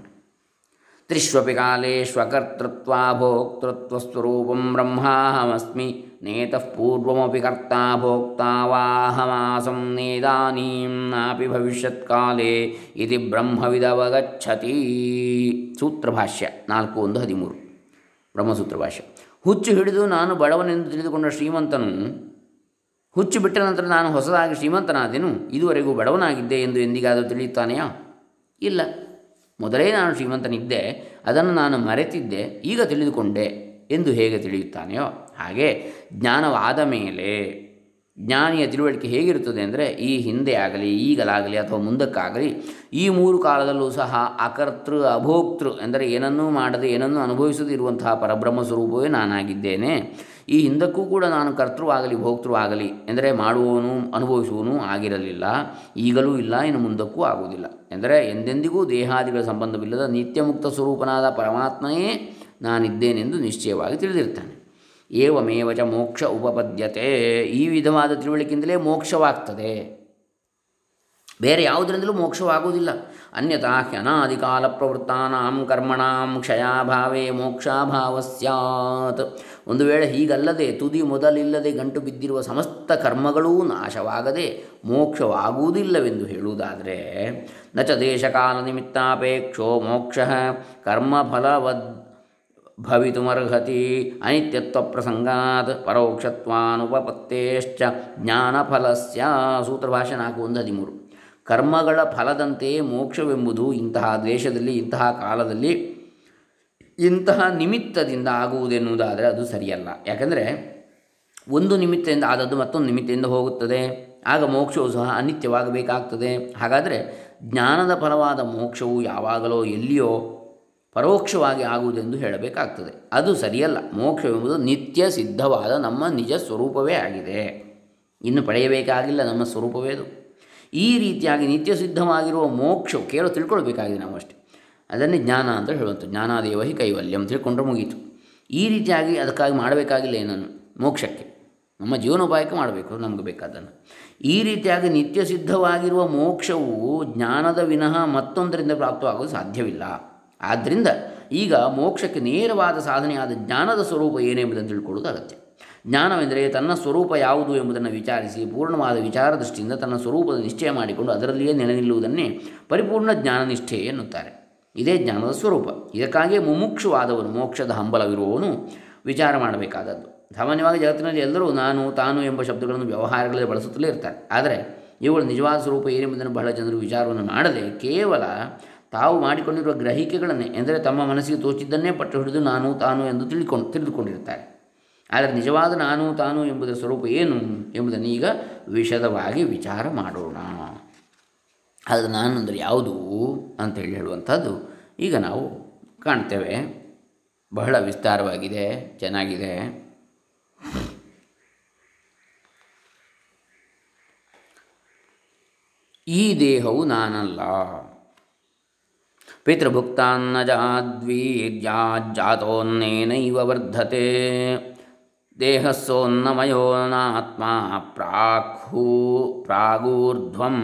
ತ್ರಿಷ್ವಪಿ ಕಾಲೇಶ್ವಕರ್ತೃತ್ವ ಭೋಕ್ತೃತ್ವಸ್ವರೂಪಂ ಬ್ರಹ್ಮಾಹಮಸ್ಮಿ ನೇತಃ ಪೂರ್ವಮಪಿ ಕರ್ತಾ ಭೋಕ್ತಾ ನೇದಾನೀಂ ನಾಪಿ ಭವಿಷ್ಯತ್ಕಾಲೇ ಇತಿ ಬ್ರಹ್ಮವಿದವಗಚ್ಚತಿ ಸೂತ್ರಭಾಷ್ಯ ನಾಲ್ಕು ಒಂದು ಹದಿಮೂರು ಬ್ರಹ್ಮಸೂತ್ರ ಭಾಷ್ಯ ಹುಚ್ಚು ಹಿಡಿದು ನಾನು ಬಡವನೆಂದು ತಿಳಿದುಕೊಂಡ ಶ್ರೀಮಂತನು, ಹುಚ್ಚು ಬಿಟ್ಟ ನಂತರ ನಾನು ಹೊಸದಾಗಿ ಶ್ರೀಮಂತನಾದೆನು, ಇದುವರೆಗೂ ಬಡವನಾಗಿದ್ದೆ ಎಂದು ಎಂದಿಗಾದರೂ ತಿಳಿಯುತ್ತಾನೆಯಾ? ಇಲ್ಲ. ಮೊದಲೇ ನಾನು ಶ್ರೀಮಂತನಿದ್ದೆ, ಅದನ್ನು ನಾನು ಮರೆತಿದ್ದೆ, ಈಗ ತಿಳಿದುಕೊಂಡೆ ಎಂದು ಹೇಗೆ ತಿಳಿಯುತ್ತಾನೆಯೋ ಹಾಗೆ ಜ್ಞಾನವಾದ ಮೇಲೆ ಜ್ಞಾನಿಯ ತಿಳುವಳಿಕೆ ಹೇಗಿರುತ್ತದೆ ಅಂದರೆ ಈ ಹಿಂದೆ ಆಗಲಿ, ಈಗಲಾಗಲಿ ಅಥವಾ ಮುಂದಕ್ಕಾಗಲಿ ಈ ಮೂರು ಕಾಲದಲ್ಲೂ ಸಹ ಅಕರ್ತೃ, ಅಭೋಕ್ತೃ, ಅಂದರೆ ಏನನ್ನೂ ಮಾಡದೆ ಏನನ್ನೂ ಅನುಭವಿಸದೇ ಇರುವಂತಹ ಪರಬ್ರಹ್ಮ ಸ್ವರೂಪವೇ ನಾನಾಗಿದ್ದೇನೆ. ಈ ಹಿಂದಕ್ಕೂ ಕೂಡ ನಾನು ಕರ್ತೃವಾಗಲಿ ಆಗಲಿ, ಭೋಕ್ತೃ ಆಗಲಿ ಎಂದರೆ ಮಾಡುವವನು ಅನುಭವಿಸುವನು ಆಗಿರಲಿಲ್ಲ. ಈಗಲೂ ಇಲ್ಲ, ಇನ್ನು ಮುಂದಕ್ಕೂ ಆಗುವುದಿಲ್ಲ. ಎಂದರೆ ಎಂದೆಂದಿಗೂ ದೇಹಾದಿಗಳ ಸಂಬಂಧವಿಲ್ಲದ ನಿತ್ಯಮುಕ್ತ ಸ್ವರೂಪನಾದ ಪರಮಾತ್ಮನೇ ನಾನಿದ್ದೇನೆಂದು ನಿಶ್ಚಯವಾಗಿ ತಿಳಿದಿರ್ತಾನೆ ಏವಮೇವಚ ಮೋಕ್ಷ ಉಪಪದ್ಯತೆ. ಈ ವಿಧವಾದ ತಿಳುವಳಿಕೆಯಿಂದಲೇ ಮೋಕ್ಷವಾಗ್ತದೆ. ಬೇರೆ ಯಾವುದರಿಂದಲೂ ಮೋಕ್ಷವಾಗುವುದಿಲ್ಲ. ಅನ್ಯಥಾ ಹ್ಯನಾದಿಕಾಲ ಪ್ರವೃತ್ತಾನಾಂ ಕರ್ಮಣಾಂ ಕ್ಷಯಾಭಾವೇ ಮೋಕ್ಷಾಭಾವ ಸ್ಯಾತ್ ಒಂದು ವೇಳೆ ಹೀಗಲ್ಲದೆ ತುದಿ ಮೊದಲಿಲ್ಲದೆ ಗಂಟು ಬಿದ್ದಿರುವ ಸಮಸ್ತ ಕರ್ಮಗಳೂ ನಾಶವಾಗದೆ ಮೋಕ್ಷವಾಗುವುದಿಲ್ಲವೆಂದು ಹೇಳುವುದಾದರೆ, ನ ಚ ದೇಶಕಾಲ ನಿಮಿತ್ತಾಪೇಕ್ಷೋ ಮೋಕ್ಷ, ಕರ್ಮಫಲವದ್ ಭವಿತುಮರ್ಹತಿ ಅನಿತ್ಯತ್ವ ಪ್ರಸಂಗಾತ್ ಪರೋಕ್ಷತ್ವಾನುಪತ್ತೇಶ್ಚ ಜ್ಞಾನಫಲಸ್ಯ ಸೂತ್ರಭಾಷೆ ನಾಲ್ಕು ಒಂದು ಕರ್ಮಗಳ ಫಲದಂತೆಯೇ ಮೋಕ್ಷವೆಂಬುದು ಇಂತಹ ದೇಶದಲ್ಲಿ ಇಂತಹ ಕಾಲದಲ್ಲಿ ಇಂತಹ ನಿಮಿತ್ತದಿಂದ ಆಗುವುದೆನ್ನುವುದಾದರೆ ಅದು ಸರಿಯಲ್ಲ. ಯಾಕಂದರೆ ಒಂದು ನಿಮಿತ್ತದಿಂದ ಆದದ್ದು ಮತ್ತೊಂದು ನಿಮಿತ್ತದಿಂದ ಹೋಗುತ್ತದೆ. ಆಗ ಮೋಕ್ಷವು ಸಹ ಅನಿತ್ಯವಾಗಬೇಕಾಗ್ತದೆ. ಹಾಗಾದರೆ ಜ್ಞಾನದ ಫಲವಾದ ಮೋಕ್ಷವು ಯಾವಾಗಲೋ ಎಲ್ಲಿಯೋ ಪರೋಕ್ಷವಾಗಿ ಆಗುವುದೆಂದು ಹೇಳಬೇಕಾಗ್ತದೆ. ಅದು ಸರಿಯಲ್ಲ. ಮೋಕ್ಷವೆಂಬುದು ನಿತ್ಯ ಸಿದ್ಧವಾದ ನಮ್ಮ ನಿಜ ಸ್ವರೂಪವೇ ಆಗಿದೆ. ಇನ್ನು ಪಡೆಯಬೇಕಾಗಿಲ್ಲ ನಮ್ಮ ಸ್ವರೂಪವೇ ಅದು. ಈ ರೀತಿಯಾಗಿ ನಿತ್ಯ ಸಿದ್ಧವಾಗಿರುವ ಮೋಕ್ಷವು ಕೇವಲ ತಿಳ್ಕೊಳ್ಬೇಕಾಗಿದೆ ನಾವು ಅಷ್ಟೇ ಅದನ್ನೇ ಜ್ಞಾನ ಅಂತ ಹೇಳುವಂಥ ಜ್ಞಾನಾದೇವ ಹಿ ಕೈವಲ್ಯಂ ತಿಳ್ಕೊಂಡ್ರೆ ಮುಗೀತು. ಈ ರೀತಿಯಾಗಿ ಅದಕ್ಕಾಗಿ ಮಾಡಬೇಕಾಗಿಲ್ಲ ಏನನ್ನು? ಮೋಕ್ಷಕ್ಕೆ. ನಮ್ಮ ಜೀವನೋಪಾಯಕ್ಕೆ ಮಾಡಬೇಕು, ನಮಗೆ ಬೇಕಾದನ್ನು ಈ ರೀತಿಯಾಗಿ ನಿತ್ಯ ಸಿದ್ಧವಾಗಿರುವ ಮೋಕ್ಷವು ಜ್ಞಾನದ ವಿನಃ ಮತ್ತೊಂದರಿಂದ ಪ್ರಾಪ್ತವಾಗಲು ಸಾಧ್ಯವಿಲ್ಲ. ಆದ್ದರಿಂದ ಈಗ ಮೋಕ್ಷಕ್ಕೆ ನೇರವಾದ ಸಾಧನೆಯಾದ ಜ್ಞಾನದ ಸ್ವರೂಪ ಏನೆಂಬುದನ್ನು ತಿಳ್ಕೊಳ್ಳೋದು ಅಗತ್ಯ. ಜ್ಞಾನವೆಂದರೆ ತನ್ನ ಸ್ವರೂಪ ಯಾವುದು ಎಂಬುದನ್ನು ವಿಚಾರಿಸಿ ಪೂರ್ಣವಾದ ವಿಚಾರ ದೃಷ್ಟಿಯಿಂದ ತನ್ನ ಸ್ವರೂಪದ ನಿಶ್ಚಯ ಮಾಡಿಕೊಂಡು ಅದರಲ್ಲಿಯೇ ನೆಲೆ ನಿಲ್ಲುವುದನ್ನೇ ಪರಿಪೂರ್ಣ ಜ್ಞಾನನಿಷ್ಠೆ ಎನ್ನುತ್ತಾರೆ. ಇದೇ ಜ್ಞಾನದ ಸ್ವರೂಪ. ಇದಕ್ಕಾಗಿಯೇ ಮುಮುಕ್ಷವಾದವನು, ಮೋಕ್ಷದ ಹಂಬಲವಿರುವವನು ವಿಚಾರ ಮಾಡಬೇಕಾದದ್ದು. ಸಾಮಾನ್ಯವಾಗಿ ಜಗತ್ತಿನಲ್ಲಿ ಎಲ್ಲರೂ ನಾನು, ತಾನು ಎಂಬ ಶಬ್ದಗಳನ್ನು ವ್ಯವಹಾರಗಳಲ್ಲಿ ಬಳಸುತ್ತಲೇ ಇರ್ತಾರೆ. ಆದರೆ ಇವುಗಳ ನಿಜವಾದ ಸ್ವರೂಪ ಏನೆಂಬುದನ್ನು ಬಹಳ ಜನರು ವಿಚಾರವನ್ನು ಮಾಡದೆ ಕೇವಲ ತಾವು ಮಾಡಿಕೊಂಡಿರುವ ಗ್ರಹಿಕೆಗಳನ್ನೇ, ಎಂದರೆ ತಮ್ಮ ಮನಸ್ಸಿಗೆ ತೋಚಿದ್ದನ್ನೇ ಪಟ್ಟು ಹಿಡಿದು ನಾನು, ತಾನು ಎಂದು ತಿಳಿದುಕೊಂಡಿರ್ತಾರೆ ಆದರೆ ನಿಜವಾದ ನಾನು ತಾನು ಎಂಬುದರ ಸ್ವರೂಪ ಏನು ಎಂಬುದನ್ನು ಈಗ ವಿಶದವಾಗಿ ವಿಚಾರ ಮಾಡೋಣ. ಆದರೆ ನಾನು ಅಂದರೆ ಯಾವುದು ಅಂತೇಳಿ ಹೇಳುವಂಥದ್ದು ಈಗ ನಾವು ಕಾಣ್ತೇವೆ. ಬಹಳ ವಿಸ್ತಾರವಾಗಿದೆ, ಚೆನ್ನಾಗಿದೆ. ಈ ದೇಹವು ನಾನಲ್ಲ. ಪಿತೃಭುಕ್ತಾನ್ನಜಾದ್ವೀರ್ಯಾಜ್ಜಾತೋನ್ನೇನೈವ ವರ್ಧತೆ. ದೇಹಸ್ಸೋನ್ನಮಯೋ ನಾತ್ಮ ಪ್ರಾಹು ಪ್ರಾಗೂರ್ಧ್ವಂ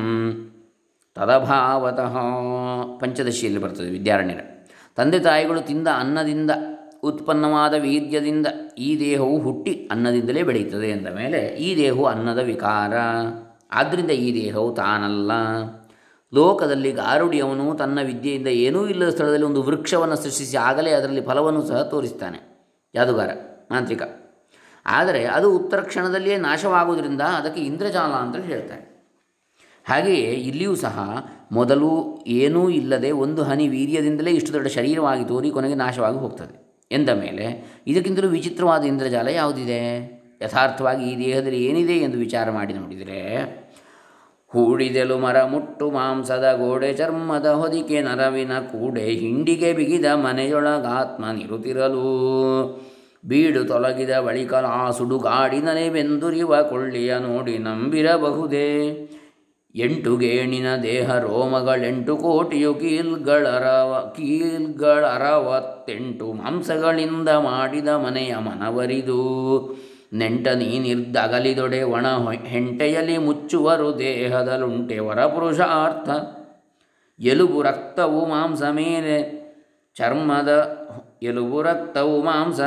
ತದಭಾವತಃ. ಪಂಚದಶಿಯಲ್ಲಿ ಬರ್ತದೆ ವಿದ್ಯಾರಣ್ಯರ. ತಂದೆ ತಾಯಿಗಳು ತಿಂದ ಅನ್ನದಿಂದ ಉತ್ಪನ್ನವಾದ ವೀರ್ಯದಿಂದ ಈ ದೇಹವು ಹುಟ್ಟಿ ಅನ್ನದಿಂದಲೇ ಬೆಳೆಯುತ್ತದೆ ಎಂದ ಮೇಲೆ ಈ ದೇಹವು ಅನ್ನದ ವಿಕಾರ. ಆದ್ದರಿಂದ ಈ ದೇಹವು ತಾನಲ್ಲ. ಲೋಕದಲ್ಲಿ ಗಾರುಡಿಯವನು ತನ್ನ ವಿದ್ಯೆಯಿಂದ ಏನೂ ಇಲ್ಲದ ಸ್ಥಳದಲ್ಲಿ ಒಂದು ವೃಕ್ಷವನ್ನು ಸೃಷ್ಟಿಸಿ ಆಗಲೇ ಅದರಲ್ಲಿ ಫಲವನ್ನು ಸಹ ತೋರಿಸ್ತಾನೆ. ಜಾದುಗಾರ ಮಾಂತ್ರಿಕ. ಆದರೆ ಅದು ಉತ್ತರ ಕ್ಷಣದಲ್ಲಿಯೇ ನಾಶವಾಗುವುದರಿಂದ ಅದಕ್ಕೆ ಇಂದ್ರಜಾಲ ಅಂತೇಳಿ ಹೇಳ್ತಾರೆ. ಹಾಗೆಯೇ ಇಲ್ಲಿಯೂ ಸಹ ಮೊದಲು ಏನೂ ಇಲ್ಲದೆ ಒಂದು ಹನಿ ವೀರ್ಯದಿಂದಲೇ ಇಷ್ಟು ದೊಡ್ಡ ಶರೀರವಾಗಿ ತೋರಿ ಕೊನೆಗೆ ನಾಶವಾಗಿ ಹೋಗ್ತದೆ. ಎಂದ ಮೇಲೆ ಇದಕ್ಕಿಂತಲೂ ವಿಚಿತ್ರವಾದ ಇಂದ್ರಜಾಲ ಯಾವುದಿದೆ? ಯಥಾರ್ಥವಾಗಿ ಈ ದೇಹದಲ್ಲಿ ಏನಿದೆ ಎಂದು ವಿಚಾರ ಮಾಡಿ ನೋಡಿದರೆ, ಹೂಡಿದೆಲು ಮರ ಮುಟ್ಟು ಮಾಂಸದ ಗೋಡೆ ಚರ್ಮದ ಹೊದಿಕೆ ನರವಿನ ಕೂಡೆ ಹಿಂಡಿಗೆ ಬಿಗಿದ ಮನೆಯೊಳಗಾತ್ಮ ನಿರುತಿರಲು. ಬೀಡು ತೊಲಗಿದ ಬಳಿಕ ಆ ಸುಡುಗಾಡಿನಲೆ ಬೆಂದುರಿವ ಕೊಳ್ಳಿಯ ನೋಡಿ ನಂಬಿರಬಹುದೇ? ಎಂಟು ಗೇಣಿನ ದೇಹ ರೋಮಗಳೆಂಟು ಕೋಟಿಯು ಕೀಲ್ಗಳರವ ಕೀಲ್ಗಳರವತ್ತೆಂಟು ಮಾಂಸಗಳಿಂದ ಮಾಡಿದ ಮನೆಯ ಮನವರಿದು. ನೆಂಟ ನೀನಿರ್ದಗಲಿದೊಡೆ ಒಣ ಹೆಂಟೆಯಲ್ಲಿ ಮುಚ್ಚುವರು ದೇಹದಲುಂಟೆ ವರಪುರುಷಾರ್ಥ. ಎಲುಬು ರಕ್ತವು ಮಾಂಸ ಮೇಲೆ ಚರ್ಮದ ಎಲುಬು ರಕ್ತವು ಮಾಂಸ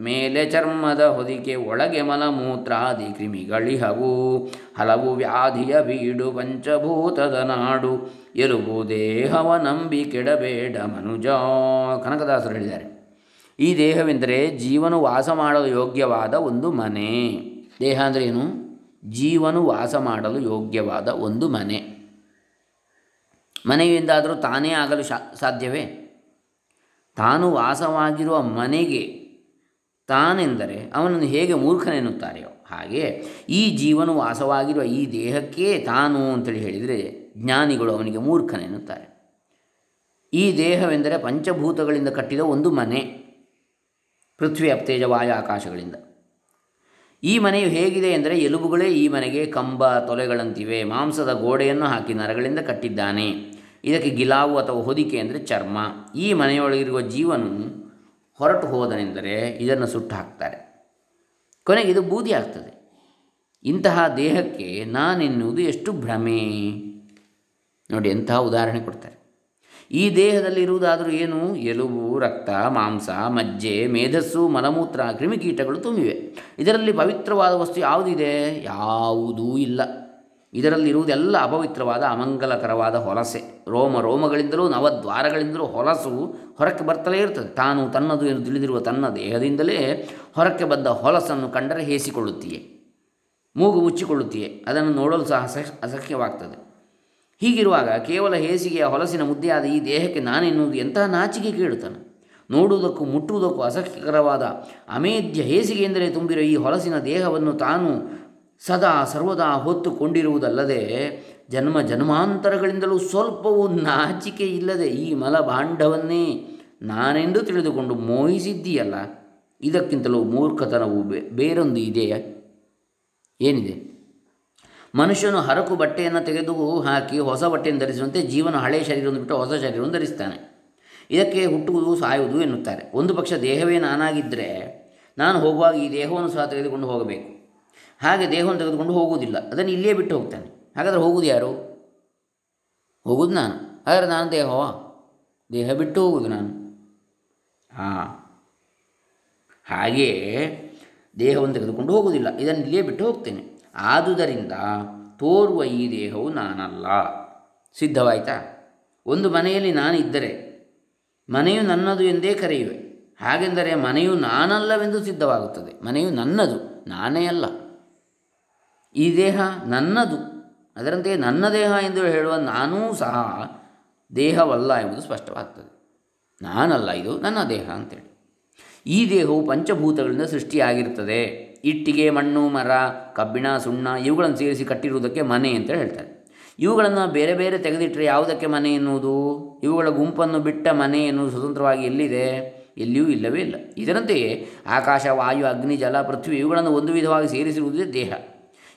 ಮೇಲೆ ಚರ್ಮದ ಹೊದಿಕೆ, ಒಳಗೆ ಮಲಮೂತ್ರಾದಿ ಕ್ರಿಮಿಗಳಿಹವು. ಹಲವು ವ್ಯಾಧಿಯ ಬೀಡು ಪಂಚಭೂತದ ನಾಡು. ಎಲುಬು ದೇಹವ ನಂಬಿ ಕೆಡಬೇಡ ಮನುಜ. ಕನಕದಾಸರು ಹೇಳಿದ್ದಾರೆ. ಈ ದೇಹವೆಂದರೆ ಜೀವನು ವಾಸ ಮಾಡಲು ಯೋಗ್ಯವಾದ ಒಂದು ಮನೆ. ದೇಹ ಅಂದರೆ ಏನು? ಜೀವನು ವಾಸ ಮಾಡಲು ಯೋಗ್ಯವಾದ ಒಂದು ಮನೆ. ಮನೆಯಿಂದಾದರೂ ತಾನೇ ಆಗಲು ಶಾ, ಸಾಧ್ಯವೇ? ತಾನು ವಾಸವಾಗಿರುವ ಮನೆಗೆ ತಾನೆಂದರೆ ಅವನನ್ನು ಹೇಗೆ ಮೂರ್ಖನೆನ್ನುತ್ತಾರೆಯೋ ಹಾಗೆ ಈ ಜೀವನು ವಾಸವಾಗಿರುವ ಈ ದೇಹಕ್ಕೇ ತಾನು ಅಂತೇಳಿ ಹೇಳಿದರೆ ಜ್ಞಾನಿಗಳು ಅವನಿಗೆ ಮೂರ್ಖನೆನ್ನುತ್ತಾರೆ. ಈ ದೇಹವೆಂದರೆ ಪಂಚಭೂತಗಳಿಂದ ಕಟ್ಟಿದ ಒಂದು ಮನೆ, ಪೃಥ್ವಿ ಅಪ್ತೇಜವಾಯ ಆಕಾಶಗಳಿಂದ. ಈ ಮನೆಯು ಹೇಗಿದೆ ಎಂದರೆ ಎಲುಬುಗಳೇ ಈ ಮನೆಗೆ ಕಂಬ, ತೊಲೆಗಳಂತಿವೆ, ಮಾಂಸದ ಗೋಡೆಯನ್ನು ಹಾಕಿ ನರಗಳಿಂದ ಕಟ್ಟಿದ್ದಾನೆ. ಇದಕ್ಕೆ ಗಿಲಾವು ಅಥವಾ ಹೊದಿಕೆ ಅಂದರೆ ಚರ್ಮ. ಈ ಮನೆಯೊಳಗಿರುವ ಜೀವನು ಹೊರಟು ಹೋದನೆಂದರೆ ಇದನ್ನು ಸುಟ್ಟು ಹಾಕ್ತಾರೆ. ಕೊನೆಗೆ ಇದು ಬೂದಿ ಆಗ್ತದೆ. ಇಂತಹ ದೇಹಕ್ಕೆ ನಾನೆನ್ನುವುದು ಎಷ್ಟು ಭ್ರಮೆ. ನೋಡಿ ಎಂತಹ ಉದಾಹರಣೆ ಕೊಡ್ತಾರೆ. ಈ ದೇಹದಲ್ಲಿ ಇರುವುದಾದರೂ ಏನು? ಎಲುಬು, ರಕ್ತ, ಮಾಂಸ, ಮಜ್ಜೆ, ಮೇಧಸ್ಸು, ಮಲಮೂತ್ರ, ಕ್ರಿಮಿಕೀಟಗಳು ತುಂಬಿವೆ. ಇದರಲ್ಲಿ ಪವಿತ್ರವಾದ ವಸ್ತು ಯಾವುದಿದೆ? ಯಾವುದೂ ಇಲ್ಲ. ಇದರಲ್ಲಿರುವುದೆಲ್ಲ ಅಪವಿತ್ರವಾದ, ಅಮಂಗಲಕರವಾದ ಹೊಲಸೆ. ರೋಮ ರೋಮಗಳಿಂದಲೂ ನವದ್ವಾರಗಳಿಂದಲೂ ಹೊಲಸು ಹೊರಕ್ಕೆ ಬರ್ತಲೇ ಇರ್ತದೆ. ತಾನು ತನ್ನದು ಎಂದು ತಿಳಿದಿರುವ ತನ್ನ ದೇಹದಿಂದಲೇ ಹೊರಕ್ಕೆ ಬಂದ ಹೊಲಸನ್ನು ಕಂಡರೆ ಹೇಸಿಕೊಳ್ಳುತ್ತೀಯೆ, ಮೂಗು ಮುಚ್ಚಿಕೊಳ್ಳುತ್ತೀಯೆ. ಅದನ್ನು ನೋಡಲು ಸಹ ಅಸಹ್ಯ ಅಸಹ್ಯವಾಗ್ತದೆ. ಹೀಗಿರುವಾಗ ಕೇವಲ ಹೇಸಿಗೆಯ ಹೊಲಸಿನ ಮುದ್ದೆಯಾದ ಈ ದೇಹಕ್ಕೆ ನಾನೆನ್ನುವುದು ಎಂತಹ ನಾಚಿಕೆ ಕೇಳುತ್ತಾನೆ? ನೋಡುವುದಕ್ಕೂ ಮುಟ್ಟುವುದಕ್ಕೂ ಅಸಹ್ಯಕರವಾದ ಅಮೇಧ್ಯ ಹೇಸಿಗೆಯಿಂದಲೇ ತುಂಬಿರುವ ಈ ಹೊಲಸಿನ ದೇಹವನ್ನು ತಾನು ಸದಾ ಸರ್ವದಾ ಹೊತ್ತುಕೊಂಡಿರುವುದಲ್ಲದೆ ಜನ್ಮ ಜನ್ಮಾಂತರಗಳಿಂದಲೂ ಸ್ವಲ್ಪವೂ ನಾಚಿಕೆ ಇಲ್ಲದೆ ಈ ಮಲಭಾಂಡವನ್ನೇ ನಾನೆಂದು ತಿಳಿದುಕೊಂಡು ಮೋಹಿಸಿದ್ದೀಯಲ್ಲ? ಇದಕ್ಕಿಂತಲೂ ಮೂರ್ಖತನವು ಬೇರೊಂದು ಇದೆಯಾ? ಏನಿದೆ? ಮನುಷ್ಯನು ಹರಕು ಬಟ್ಟೆಯನ್ನು ತೆಗೆದು ಹಾಕಿ ಹೊಸ ಬಟ್ಟೆಯನ್ನು ಧರಿಸುವಂತೆ ಜೀವನ ಹಳೆಯ ಶರೀರವನ್ನು ಬಿಟ್ಟು ಹೊಸ ಶರೀರವನ್ನು ಧರಿಸ್ತಾನೆ ಇದಕ್ಕೆ ಹುಟ್ಟುವುದು, ಸಾಯುವುದು ಎನ್ನುತ್ತಾರೆ. ಒಂದು ಪಕ್ಷ ದೇಹವೇ ನಾನಾಗಿದ್ದರೆ ನಾನು ಹೋಗುವಾಗ ಈ ದೇಹವನ್ನು ಸಹ ತೆಗೆದುಕೊಂಡು ಹೋಗಬೇಕು. ಹಾಗೆ ದೇಹವನ್ನು ತೆಗೆದುಕೊಂಡು ಹೋಗುವುದಿಲ್ಲ. ಅದನ್ನು ಇಲ್ಲಿಯೇ ಬಿಟ್ಟು ಹೋಗ್ತಾನೆ. ಹಾಗಾದರೆ ಹೋಗುವುದು ಯಾರು? ಹೋಗುವುದು ನಾನು. ಹಾಗಾದರೆ ನಾನು ದೇಹವ? ದೇಹ ಬಿಟ್ಟು ಹೋಗುವುದು ನಾನು. ಹಾಂ. ಹಾಗೆಯೇ ದೇಹವನ್ನು ತೆಗೆದುಕೊಂಡು ಹೋಗುವುದಿಲ್ಲ. ಇದನ್ನು ಇಲ್ಲಿಯೇ ಬಿಟ್ಟು ಹೋಗ್ತೇನೆ. ಆದುದರಿಂದ ತೋರುವ ಈ ದೇಹವು ನಾನಲ್ಲ. ಸಿದ್ಧವಾಯಿತಾ? ಒಂದು ಮನೆಯಲ್ಲಿ ನಾನು ಇದ್ದರೆ ಮನೆಯು ನನ್ನದು ಎಂದೇ ಕರೆಯುವೆ. ಹಾಗೆಂದರೆ ಮನೆಯು ನಾನಲ್ಲವೆಂದು ಸಿದ್ಧವಾಗುತ್ತದೆ. ಮನೆಯು ನನ್ನದು, ನಾನೇ ಅಲ್ಲ. ಈ ದೇಹ ನನ್ನದು. ಅದರಂತೆ ನನ್ನ ದೇಹ ಎಂದು ಹೇಳುವ ನಾನೂ ಸಹ ದೇಹವಲ್ಲ ಎಂಬುದು ಸ್ಪಷ್ಟವಾಗ್ತದೆ. ನಾನಲ್ಲ, ಇದು ನನ್ನ ದೇಹ ಅಂತೇಳಿ. ಈ ದೇಹವು ಪಂಚಭೂತಗಳಿಂದ ಸೃಷ್ಟಿಯಾಗಿರ್ತದೆ ಇಟ್ಟಿಗೆ, ಮಣ್ಣು, ಮರ, ಕಬ್ಬಿಣ, ಸುಣ್ಣ ಇವುಗಳನ್ನು ಸೇರಿಸಿ ಕಟ್ಟಿರುವುದಕ್ಕೆ ಮನೆ ಅಂತ ಹೇಳ್ತಾರೆ. ಇವುಗಳನ್ನು ಬೇರೆ ಬೇರೆ ತೆಗೆದಿಟ್ಟರೆ ಯಾವುದಕ್ಕೆ ಮನೆ ಎನ್ನುವುದು? ಇವುಗಳ ಗುಂಪನ್ನು ಬಿಟ್ಟ ಮನೆ ಎನ್ನುವುದು ಸ್ವತಂತ್ರವಾಗಿ ಎಲ್ಲಿದೆ? ಎಲ್ಲಿಯೂ ಇಲ್ಲವೇ ಇಲ್ಲ. ಇದರಂತೆಯೇ ಆಕಾಶ, ವಾಯು, ಅಗ್ನಿ, ಜಲ, ಪೃಥ್ವಿ ಇವುಗಳನ್ನು ಒಂದು ವಿಧವಾಗಿ ಸೇರಿಸಿರುವುದೇ ದೇಹ.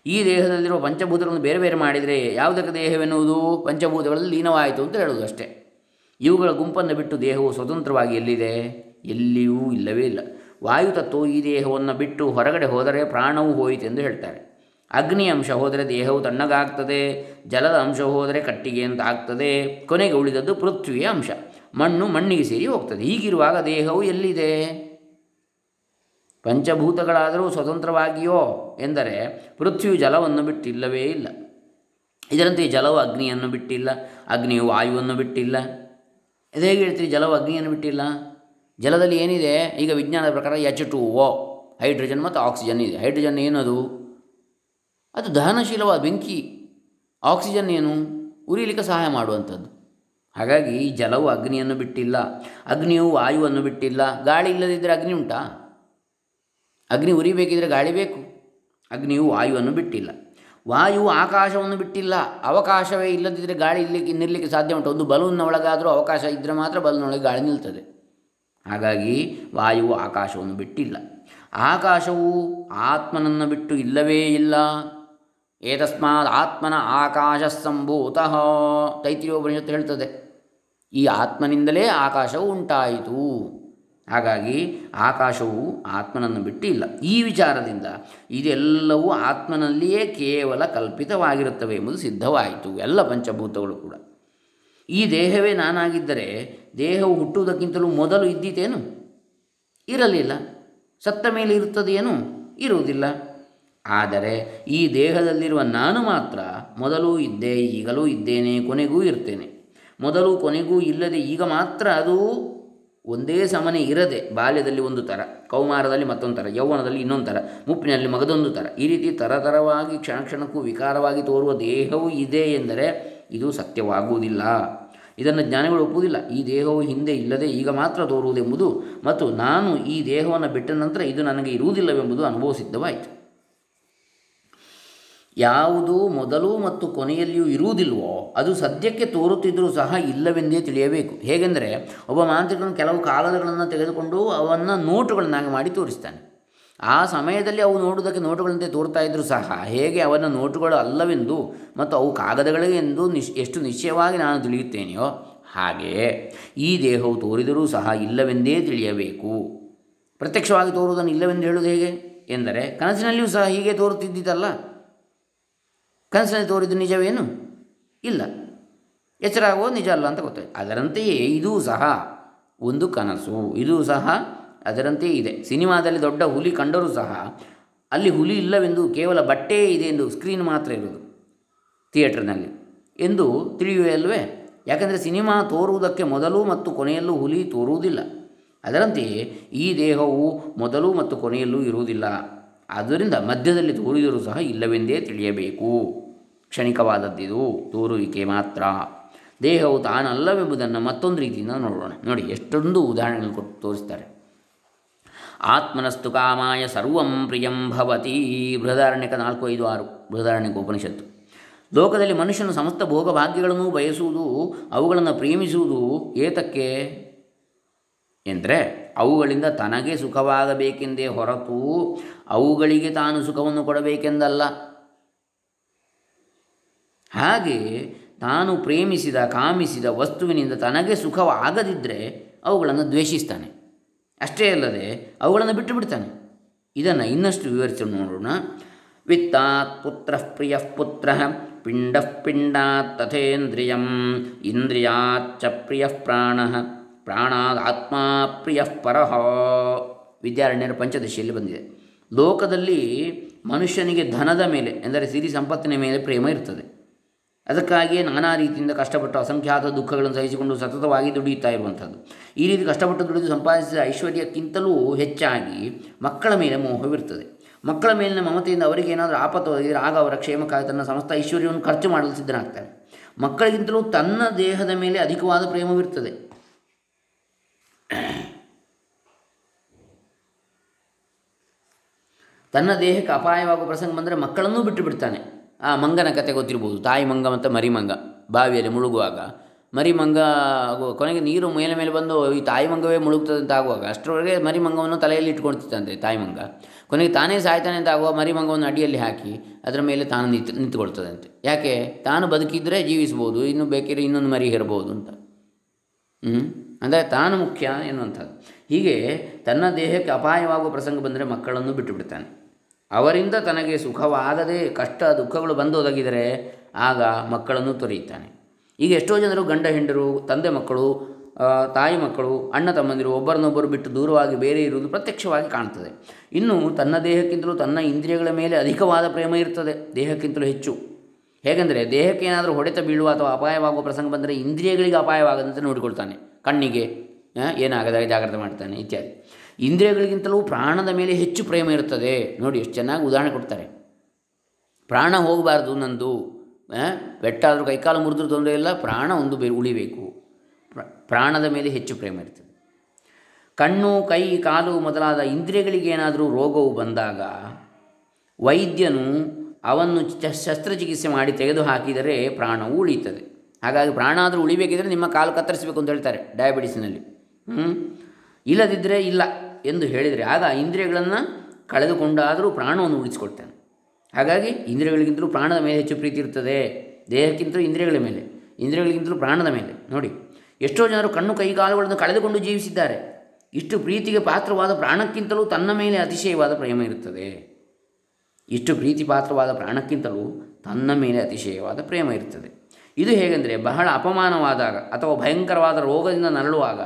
ಈ ದೇಹದಲ್ಲಿರುವ ಪಂಚಭೂತಗಳನ್ನು ಬೇರೆ ಬೇರೆ ಮಾಡಿದರೆ ಯಾವುದಕ್ಕೆ ದೇಹವೆನ್ನುವುದು? ಪಂಚಭೂತಗಳಲ್ಲಿ ಲೀನವಾಯಿತು ಅಂತ ಹೇಳುವುದು ಅಷ್ಟೇ. ಇವುಗಳ ಗುಂಪನ್ನು ಬಿಟ್ಟು ದೇಹವು ಸ್ವತಂತ್ರವಾಗಿ ಎಲ್ಲಿದೆ? ಎಲ್ಲಿಯೂ ಇಲ್ಲವೇ ಇಲ್ಲ. ವಾಯು ತತ್ವವು ಈ ದೇಹವನ್ನು ಬಿಟ್ಟು ಹೊರಗಡೆ ಹೋದರೆ ಪ್ರಾಣವು ಹೋಯಿತು ಎಂದು ಹೇಳ್ತಾರೆ. ಅಗ್ನಿ ಅಂಶ ಹೋದರೆ ದೇಹವು ತಣ್ಣಗಾಗ್ತದೆ, ಜಲದ ಅಂಶ ಹೋದರೆ ಕಟ್ಟಿಗೆ ಅಂತ ಆಗ್ತದೆ, ಕೊನೆಗೆ ಉಳಿದದ್ದು ಪೃಥ್ವಿಯ ಅಂಶ. ಮಣ್ಣು ಮಣ್ಣಿಗೆ ಸೇರಿ ಹೋಗ್ತದೆ. ಹೀಗಿರುವಾಗ ದೇಹವು ಎಲ್ಲಿದೆ? ಪಂಚಭೂತಗಳಾದರೂ ಸ್ವತಂತ್ರವಾಗಿಯೋ ಎಂದರೆ ಪೃಥ್ವಿಯು ಜಲವನ್ನು ಬಿಟ್ಟಿಲ್ಲವೇ ಇಲ್ಲ. ಇದರಂತೆ ಜಲವು ಅಗ್ನಿಯನ್ನು ಬಿಟ್ಟಿಲ್ಲ, ಅಗ್ನಿಯು ವಾಯುವನ್ನು ಬಿಟ್ಟಿಲ್ಲ. ಇದು ಹೇಳ್ತೀರಿ ಜಲವು ಅಗ್ನಿಯನ್ನು ಬಿಟ್ಟಿಲ್ಲ? ಜಲದಲ್ಲಿ ಏನಿದೆ? ಈಗ ವಿಜ್ಞಾನದ ಪ್ರಕಾರ ಎಚ್ ಟು ಓ ಹೈಡ್ರೋಜನ್ ಮತ್ತು ಆಕ್ಸಿಜನ್ ಇದೆ. ಹೈಡ್ರೋಜನ್ ಏನದು? ಅದು ದಹನಶೀಲವಾದ ಬೆಂಕಿ. ಆಕ್ಸಿಜನ್ ಏನು? ಉರಿಲಿಕ್ಕೆ ಸಹಾಯ ಮಾಡುವಂಥದ್ದು. ಹಾಗಾಗಿ ಜಲವು ಅಗ್ನಿಯನ್ನು ಬಿಟ್ಟಿಲ್ಲ. ಅಗ್ನಿಯು ವಾಯುವನ್ನು ಬಿಟ್ಟಿಲ್ಲ. ಗಾಳಿ ಇಲ್ಲದಿದ್ದರೆ ಅಗ್ನಿ ಉಂಟಾ? ಅಗ್ನಿ ಉರಿಬೇಕಿದ್ರೆ ಗಾಳಿ ಬೇಕು. ಅಗ್ನಿಯು ವಾಯುವನ್ನು ಬಿಟ್ಟಿಲ್ಲ. ವಾಯುವು ಆಕಾಶವನ್ನು ಬಿಟ್ಟಿಲ್ಲ. ಅವಕಾಶವೇ ಇಲ್ಲದಿದ್ದರೆ ಗಾಳಿ ಇಲ್ಲಕ್ಕೆ ನಿಲ್ಲಲಿಕ್ಕೆ ಸಾಧ್ಯ ಉಂಟು. ಒಂದು ಬಲೂನ್ನ ಒಳಗಾದರೂ ಅವಕಾಶ ಇದ್ದರೆ ಮಾತ್ರ ಬಲೂನೊಳಗೆ ಗಾಳಿ ನಿಲ್ತದೆ. ಹಾಗಾಗಿ ವಾಯುವು ಆಕಾಶವನ್ನು ಬಿಟ್ಟಿಲ್ಲ. ಆಕಾಶವು ಆತ್ಮನನ್ನು ಬಿಟ್ಟು ಇಲ್ಲವೇ ಇಲ್ಲ. ಏತಸ್ಮಾತ್ ಆತ್ಮನ ಆಕಾಶ ಸಂಭೂತಃ ತೈತಿರಿಯೋಪನಿಷತ್ತು ಹೇಳ್ತದೆ. ಈ ಆತ್ಮನಿಂದಲೇ ಆಕಾಶವು ಉಂಟಾಯಿತು. ಹಾಗಾಗಿ ಆಕಾಶವು ಆತ್ಮನನ್ನು ಬಿಟ್ಟಿಲ್ಲ ಈ ವಿಚಾರದಿಂದ ಇದೆಲ್ಲವೂ ಆತ್ಮನಲ್ಲಿಯೇ ಕೇವಲ ಕಲ್ಪಿತವಾಗಿರುತ್ತವೆ ಎಂಬುದು ಸಿದ್ಧವಾಯಿತು. ಎಲ್ಲ ಪಂಚಭೂತಗಳು ಕೂಡ. ಈ ದೇಹವೇ ನಾನಾಗಿದ್ದರೆ ದೇಹವು ಹುಟ್ಟುವುದಕ್ಕಿಂತಲೂ ಮೊದಲು ಇದ್ದಿತೇನು? ಇರಲಿಲ್ಲ. ಸತ್ತ ಮೇಲೆ ಇರುತ್ತದೆಯೇನು? ಇರುವುದಿಲ್ಲ. ಆದರೆ ಈ ದೇಹದಲ್ಲಿರುವ ನಾನು ಮಾತ್ರ ಮೊದಲು ಇದ್ದೆ, ಈಗಲೂ ಇದ್ದೇನೆ, ಕೊನೆಗೂ ಇರ್ತೇನೆ. ಮೊದಲು ಕೊನೆಗೂ ಇಲ್ಲದೆ ಈಗ ಮಾತ್ರ ಅದು ಒಂದೇ ಸಮನೆ ಇರದೆ ಬಾಲ್ಯದಲ್ಲಿ ಒಂದು ಥರ, ಕೌಮಾರದಲ್ಲಿ ಮತ್ತೊಂದು ಥರ, ಯೌವನದಲ್ಲಿ ಇನ್ನೊಂದು ಥರ, ಮುಪ್ಪಿನಲ್ಲಿ ಮಗದೊಂದು ಥರ, ಈ ರೀತಿ ತರತರವಾಗಿ, ಕ್ಷಣ ಕ್ಷಣಕ್ಕೂ ವಿಕಾರವಾಗಿ ತೋರುವ ದೇಹವು ಇದೆ ಎಂದರೆ ಇದು ಸತ್ಯವಾಗುವುದಿಲ್ಲ. ಇದನ್ನು ಜ್ಞಾನಿಗಳು ಒಪ್ಪುವುದಿಲ್ಲ. ಈ ದೇಹವು ಹಿಂದೆ ಇಲ್ಲದೆ ಈಗ ಮಾತ್ರ ತೋರುವುದೆಂಬುದು ಮತ್ತು ನಾನು ಈ ದೇಹವನ್ನು ಬಿಟ್ಟ ನಂತರ ಇದು ನನಗೆ ಇರುವುದಿಲ್ಲವೆಂಬುದು ಅನುಭವ ಸಿದ್ಧವಾಯಿತು ಯಾವುದು ಮೊದಲು ಮತ್ತು ಕೊನೆಯಲ್ಲಿಯೂ ಇರುವುದಿಲ್ವೋ ಅದು ಸದ್ಯಕ್ಕೆ ತೋರುತ್ತಿದ್ದರೂ ಸಹ ಇಲ್ಲವೆಂದೇ ತಿಳಿಯಬೇಕು. ಹೇಗೆಂದರೆ, ಒಬ್ಬ ಮಾಂತ್ರಿಕನು ಕೆಲವು ಕಾಗದಗಳನ್ನು ತೆಗೆದುಕೊಂಡು ಅವನ್ನು ನೋಟುಗಳನ್ನಾಗಿ ಮಾಡಿ ತೋರಿಸ್ತಾನೆ. ಆ ಸಮಯದಲ್ಲಿ ಅವು ನೋಡುವುದಕ್ಕೆ ನೋಟುಗಳಂತೆ ತೋರ್ತಾ ಇದ್ದರೂ ಸಹ ಹೇಗೆ ಅವನ ನೋಟುಗಳು ಅಲ್ಲವೆಂದು ಮತ್ತು ಅವು ಕಾಗದಗಳೇ ಎಂದು ನಿಶ್, ಎಷ್ಟು ನಿಶ್ಚಯವಾಗಿ ನಾನು ತಿಳಿಯುತ್ತೇನೆಯೋ ಹಾಗೆಯೇ ಈ ದೇಹವು ತೋರಿದರೂ ಸಹ ಇಲ್ಲವೆಂದೇ ತಿಳಿಯಬೇಕು. ಪ್ರತ್ಯಕ್ಷವಾಗಿ ತೋರುವುದನ್ನು ಇಲ್ಲವೆಂದು ಹೇಳುವುದು ಹೇಗೆ? ಎಂದರೆ, ಕನಸಿನಲ್ಲಿಯೂ ಸಹ ಹೀಗೆ ತೋರುತ್ತಿದ್ದಿತಲ್ಲ. ಕನಸಿನಲ್ಲಿ ತೋರಿದ್ದು ನಿಜವೇನು? ಇಲ್ಲ. ಎಚ್ಚರ ನಿಜ ಅಲ್ಲ ಅಂತ ಗೊತ್ತಾಯ್ತು. ಅದರಂತೆಯೇ ಇದೂ ಸಹ ಒಂದು ಕನಸು. ಇದೂ ಸಹ ಅದರಂತೆಯೇ ಇದೆ. ಸಿನಿಮಾದಲ್ಲಿ ದೊಡ್ಡ ಹುಲಿ ಕಂಡರೂ ಸಹ ಅಲ್ಲಿ ಹುಲಿ ಇಲ್ಲವೆಂದು ಕೇವಲ ಬಟ್ಟೆ ಇದೆ ಎಂದು ಸ್ಕ್ರೀನ್ ಮಾತ್ರ ಇರೋದು ಥಿಯೇಟರ್ನಲ್ಲಿ ಎಂದು ತಿಳಿಯುವಲ್ವೇ ಯಾಕಂದರೆ ಸಿನಿಮಾ ತೋರುವುದಕ್ಕೆ ಮೊದಲು ಮತ್ತು ಕೊನೆಯಲ್ಲೂ ಹುಲಿ ತೋರುವುದಿಲ್ಲ. ಅದರಂತೆಯೇ ಈ ದೇಹವು ಮೊದಲು ಮತ್ತು ಕೊನೆಯಲ್ಲೂ ಇರುವುದಿಲ್ಲ. ಆದ್ದರಿಂದ ಮಧ್ಯದಲ್ಲಿ ತೋರಿದರೂ ಸಹ ಇಲ್ಲವೆಂದೇ ತಿಳಿಯಬೇಕು. ಕ್ಷಣಿಕವಾದದ್ದಿದು, ತೋರುವಿಕೆ ಮಾತ್ರ. ದೇಹವು ತಾನಲ್ಲವೆಂಬುದನ್ನು ಮತ್ತೊಂದು ರೀತಿಯಿಂದ ನೋಡೋಣ. ನೋಡಿ, ಎಷ್ಟೊಂದು ಉದಾಹರಣೆಗಳು ಕೊಟ್ಟು ತೋರಿಸ್ತಾರೆ. ಆತ್ಮನಸ್ತು ಕಾಮಾಯ ಸರ್ವಂ ಪ್ರಿಯಂ ಭವತಿ. ಬೃಹದಾರಣ್ಯಕ ನಾಲ್ಕು, ಐದು, ಆರು. ಬೃಹದಾರಣ್ಯಕ ಉಪನಿಷತ್ತು. ಲೋಕದಲ್ಲಿ ಮನುಷ್ಯನು ಸಮಸ್ತ ಭೋಗಭಾಗ್ಯಗಳನ್ನು ಬಯಸುವುದು, ಅವುಗಳನ್ನು ಪ್ರೇಮಿಸುವುದು ಏತಕ್ಕೆ? ಎಂದರೆ ಅವುಗಳಿಂದ ತನಗೆ ಸುಖವಾಗಬೇಕೆಂದೇ ಹೊರತು ಅವುಗಳಿಗೆ ತಾನು ಸುಖವನ್ನು ಕೊಡಬೇಕೆಂದಲ್ಲ. ಹಾಗೆ ತಾನು ಪ್ರೇಮಿಸಿದ, ಕಾಮಿಸಿದ ವಸ್ತುವಿನಿಂದ ತನಗೆ ಸುಖವಾಗದಿದ್ದರೆ ಅವುಗಳನ್ನು ದ್ವೇಷಿಸ್ತಾನೆ. ಅಷ್ಟೇ ಅಲ್ಲದೆ ಅವುಗಳನ್ನು ಬಿಟ್ಟು ಬಿಡ್ತಾನೆ. ಇದನ್ನು ಇನ್ನಷ್ಟು ವಿವರಿಸಿ ನೋಡೋಣ. ವಿತ್ತಾತ್ ಪುತ್ರ ಪ್ರಿಯ ಪುತ್ರ ಪಿಂಡ ಪಿಂಡಾತ್ ತಥೇಂದ್ರಿಯಂ ಇಂದ್ರಿಯಾಚ್ಚ ಪ್ರಿಯ ಪ್ರಾಣ. ಪ್ರಾಣಾದ್ ಆತ್ಮ ಪ್ರಿಯ ಪರಹ ವಿದ್ಯಾರಣ್ಯರ ಪಂಚದಶಿಯಲ್ಲಿ ಬಂದಿದೆ. ಲೋಕದಲ್ಲಿ ಮನುಷ್ಯನಿಗೆ ಧನದ ಮೇಲೆ ಎಂದರೆ ಸಿರಿ ಸಂಪತ್ತಿನ ಮೇಲೆ ಪ್ರೇಮ ಇರ್ತದೆ. ಅದಕ್ಕಾಗಿಯೇ ನಾನಾ ರೀತಿಯಿಂದ ಕಷ್ಟಪಟ್ಟು ಅಸಂಖ್ಯಾತ ದುಃಖಗಳನ್ನು ಸಹಿಸಿಕೊಂಡು ಸತತವಾಗಿ ದುಡಿಯುತ್ತಾ ಇರುವಂಥದ್ದು. ಈ ರೀತಿ ಕಷ್ಟಪಟ್ಟು ದುಡಿದು ಸಂಪಾದಿಸಿದ ಐಶ್ವರ್ಯಕ್ಕಿಂತಲೂ ಹೆಚ್ಚಾಗಿ ಮಕ್ಕಳ ಮೇಲೆ ಮೋಹವಿರ್ತದೆ. ಮಕ್ಕಳ ಮೇಲಿನ ಮಮತೆಯಿಂದ ಅವರಿಗೆ ಏನಾದರೂ ಆಪತ್ತು ಒದಗಿದರೆ ಆಗ ಅವರ ಕ್ಷೇಮಕ್ಕಾಗಿ ತನ್ನ ಸಮಸ್ತ ಐಶ್ವರ್ಯವನ್ನು ಖರ್ಚು ಮಾಡಲು ಸಿದ್ಧನಾಗ್ತಾನೆ. ಮಕ್ಕಳಿಗಿಂತಲೂ ತನ್ನ ದೇಹದ ಮೇಲೆ ಅಧಿಕವಾದ ಪ್ರೇಮವಿರ್ತದೆ. ತನ್ನ ದೇಹಕ್ಕೆ ಅಪಾಯವಾಗುವ ಪ್ರಸಂಗ ಬಂದರೆ ಮಕ್ಕಳನ್ನೂ ಬಿಟ್ಟು ಬಿಡ್ತಾನೆ. ಆ ಮಂಗನ ಕತೆ ಗೊತ್ತಿರ್ಬೋದು. ತಾಯಿ ಮಂಗ ಮತ್ತು ಮರಿಮಂಗ ಬಾವಿಯಲ್ಲಿ ಮುಳುಗುವಾಗ ಮರಿಮಂಗ ಕೊನೆಗೆ ನೀರು ಮೇಲೆ ಮೇಲೆ ಬಂದು ಈ ತಾಯಿ ಮಂಗವೇ ಮುಳುಗ್ತದೆ ಅಂತ ಆಗುವಾಗ ಅಷ್ಟರವರೆಗೆ ಮರಿಮಂಗವನ್ನು ತಲೆಯಲ್ಲಿ ಇಟ್ಕೊಳ್ತಿತ್ತಂತೆ ತಾಯಿ ಮಂಗ. ಕೊನೆಗೆ ತಾನೇ ಸಾಯ್ತಾನೆ ಅಂತ ಆಗುವ ಮರಿಮಂಗವನ್ನು ಅಡಿಯಲ್ಲಿ ಹಾಕಿ ಅದರ ಮೇಲೆ ತಾನು ನಿಂತು ನಿಂತುಕೊಳ್ತದಂತೆ ಯಾಕೆ? ತಾನು ಬದುಕಿದ್ರೆ ಜೀವಿಸ್ಬೋದು ಇನ್ನು ಬೇಕಿದ್ರೆ ಇನ್ನೊಂದು ಮರಿ ಇರ್ಬೋದು ಅಂತ. ಹ್ಞೂ ಅಂದರೆ ತಾನು ಮುಖ್ಯ ಎನ್ನುವಂಥದ್ದು. ಹೀಗೆ ತನ್ನ ದೇಹಕ್ಕೆ ಅಪಾಯವಾಗುವ ಪ್ರಸಂಗ ಬಂದರೆ ಮಕ್ಕಳನ್ನು ಬಿಟ್ಟು ಬಿಡ್ತಾನೆ ಅವರಿಂದ ತನಗೆ ಸುಖವಾಗದೆ ಕಷ್ಟ ದುಃಖಗಳು ಬಂದು ಒದಗಿದರೆ ಆಗ ಮಕ್ಕಳನ್ನು ತೊರೆಯುತ್ತಾನೆ. ಈಗ ಎಷ್ಟೋ ಜನರು ಗಂಡ ಹೆಂಡರು, ತಂದೆ ಮಕ್ಕಳು ತಾಯಿ ಮಕ್ಕಳು, ಅಣ್ಣ ತಮ್ಮಂದಿರು ಒಬ್ಬರನ್ನೊಬ್ಬರು ಬಿಟ್ಟು ದೂರವಾಗಿ ಬೇರೆ ಇರುವುದು ಪ್ರತ್ಯಕ್ಷವಾಗಿ ಕಾಣ್ತದೆ. ಇನ್ನು ತನ್ನ ದೇಹಕ್ಕಿಂತಲೂ ತನ್ನ ಇಂದ್ರಿಯಗಳ ಮೇಲೆ ಅಧಿಕವಾದ ಪ್ರೇಮ ಇರ್ತದೆ. ದೇಹಕ್ಕಿಂತಲೂ ಹೆಚ್ಚು. ಹೇಗೆಂದರೆ ದೇಹಕ್ಕೆ ಏನಾದರೂ ಹೊಡೆತ ಬೀಳುವ ಅಥವಾ ಅಪಾಯವಾಗುವ ಪ್ರಸಂಗ ಬಂದರೆ ಇಂದ್ರಿಯಗಳಿಗೆ ಅಪಾಯವಾಗದಂತೆ ನೋಡಿಕೊಳ್ತಾನೆ. ಕಣ್ಣಿಗೆ ಏನಾಗದಾಗ ಜಾಗ್ರತೆ ಮಾಡ್ತಾನೆ, ಇತ್ಯಾದಿ. ಇಂದ್ರಿಯಗಳಿಗಿಂತಲೂ ಪ್ರಾಣದ ಮೇಲೆ ಹೆಚ್ಚು ಪ್ರೇಮ ಇರ್ತದೆ. ನೋಡಿ, ಎಷ್ಟು ಚೆನ್ನಾಗಿ ಉದಾಹರಣೆ ಕೊಡ್ತಾರೆ. ಪ್ರಾಣ ಹೋಗಬಾರ್ದು ನಂದು ಬೆಟ್ಟಾದರೂ ಕೈಕಾಲು ಮುರಿದ್ರೂ ತೊಂದರೆ ಇಲ್ಲ, ಪ್ರಾಣ ಒಂದು ಬೇ, ಉಳಿಬೇಕು. ಪ್ರ- ಪ್ರಾಣದ ಮೇಲೆ ಹೆಚ್ಚು ಪ್ರೇಮ ಇರ್ತದೆ. ಕಣ್ಣು, ಕೈ, ಕಾಲು ಮೊದಲಾದ ಇಂದ್ರಿಯಗಳಿಗೆ ಏನಾದರೂ ರೋಗವು ಬಂದಾಗ, ವೈದ್ಯನು ಅವನ್ನು ಶಸ್ತ್ರಚಿಕಿತ್ಸೆ ಮಾಡಿ ತೆಗೆದು ಹಾಕಿದರೆ ಪ್ರಾಣವು ಉಳಿಯುತ್ತದೆ ಹಾಗಾಗಿ ಪ್ರಾಣ ಆದರೂ ಉಳಿಬೇಕಿದ್ರೆ ನಿಮ್ಮ ಕಾಲು ಕತ್ತರಿಸಬೇಕು ಅಂತ ಹೇಳ್ತಾರೆ ಡಯಾಬಿಟಿಸ್ನಲ್ಲಿ ಇಲ್ಲದಿದ್ದರೆ ಇಲ್ಲ ಎಂದು ಹೇಳಿದರೆ, ಆಗ ಇಂದ್ರಿಯಗಳನ್ನು ಕಳೆದುಕೊಂಡಾದರೂ ಪ್ರಾಣವನ್ನು ಉಳಿಸಿಕೊಳ್ತಾನೆ ಹಾಗಾಗಿ ಇಂದ್ರಿಯಗಳಿಗಿಂತಲೂ ಪ್ರಾಣದ ಮೇಲೆ ಹೆಚ್ಚು ಪ್ರೀತಿ ಇರ್ತದೆ. ದೇಹಕ್ಕಿಂತಲೂ ಇಂದ್ರಿಯಗಳ ಮೇಲೆ, ಇಂದ್ರಿಯಗಳಿಗಿಂತಲೂ ಪ್ರಾಣದ ಮೇಲೆ. ನೋಡಿ, ಎಷ್ಟೋ ಜನರು ಕಣ್ಣು ಕೈಕಾಲುಗಳನ್ನು ಕಳೆದುಕೊಂಡು ಜೀವಿಸಿದ್ದಾರೆ. ಇಷ್ಟು ಪ್ರೀತಿಗೆ ಪಾತ್ರವಾದ ಪ್ರಾಣಕ್ಕಿಂತಲೂ ತನ್ನ ಮೇಲೆ ಅತಿಶಯವಾದ ಪ್ರೇಮ ಇರುತ್ತದೆ. ಇಷ್ಟು ಪ್ರೀತಿ ಪಾತ್ರವಾದ ಪ್ರಾಣಕ್ಕಿಂತಲೂ ತನ್ನ ಮೇಲೆ ಅತಿಶಯವಾದ ಪ್ರೇಮ ಇರ್ತದೆ. ಇದು ಹೇಗೆಂದರೆ, ಬಹಳ ಅಪಮಾನವಾದಾಗ ಅಥವಾ ಭಯಂಕರವಾದ ರೋಗದಿಂದ ನರಳುವಾಗ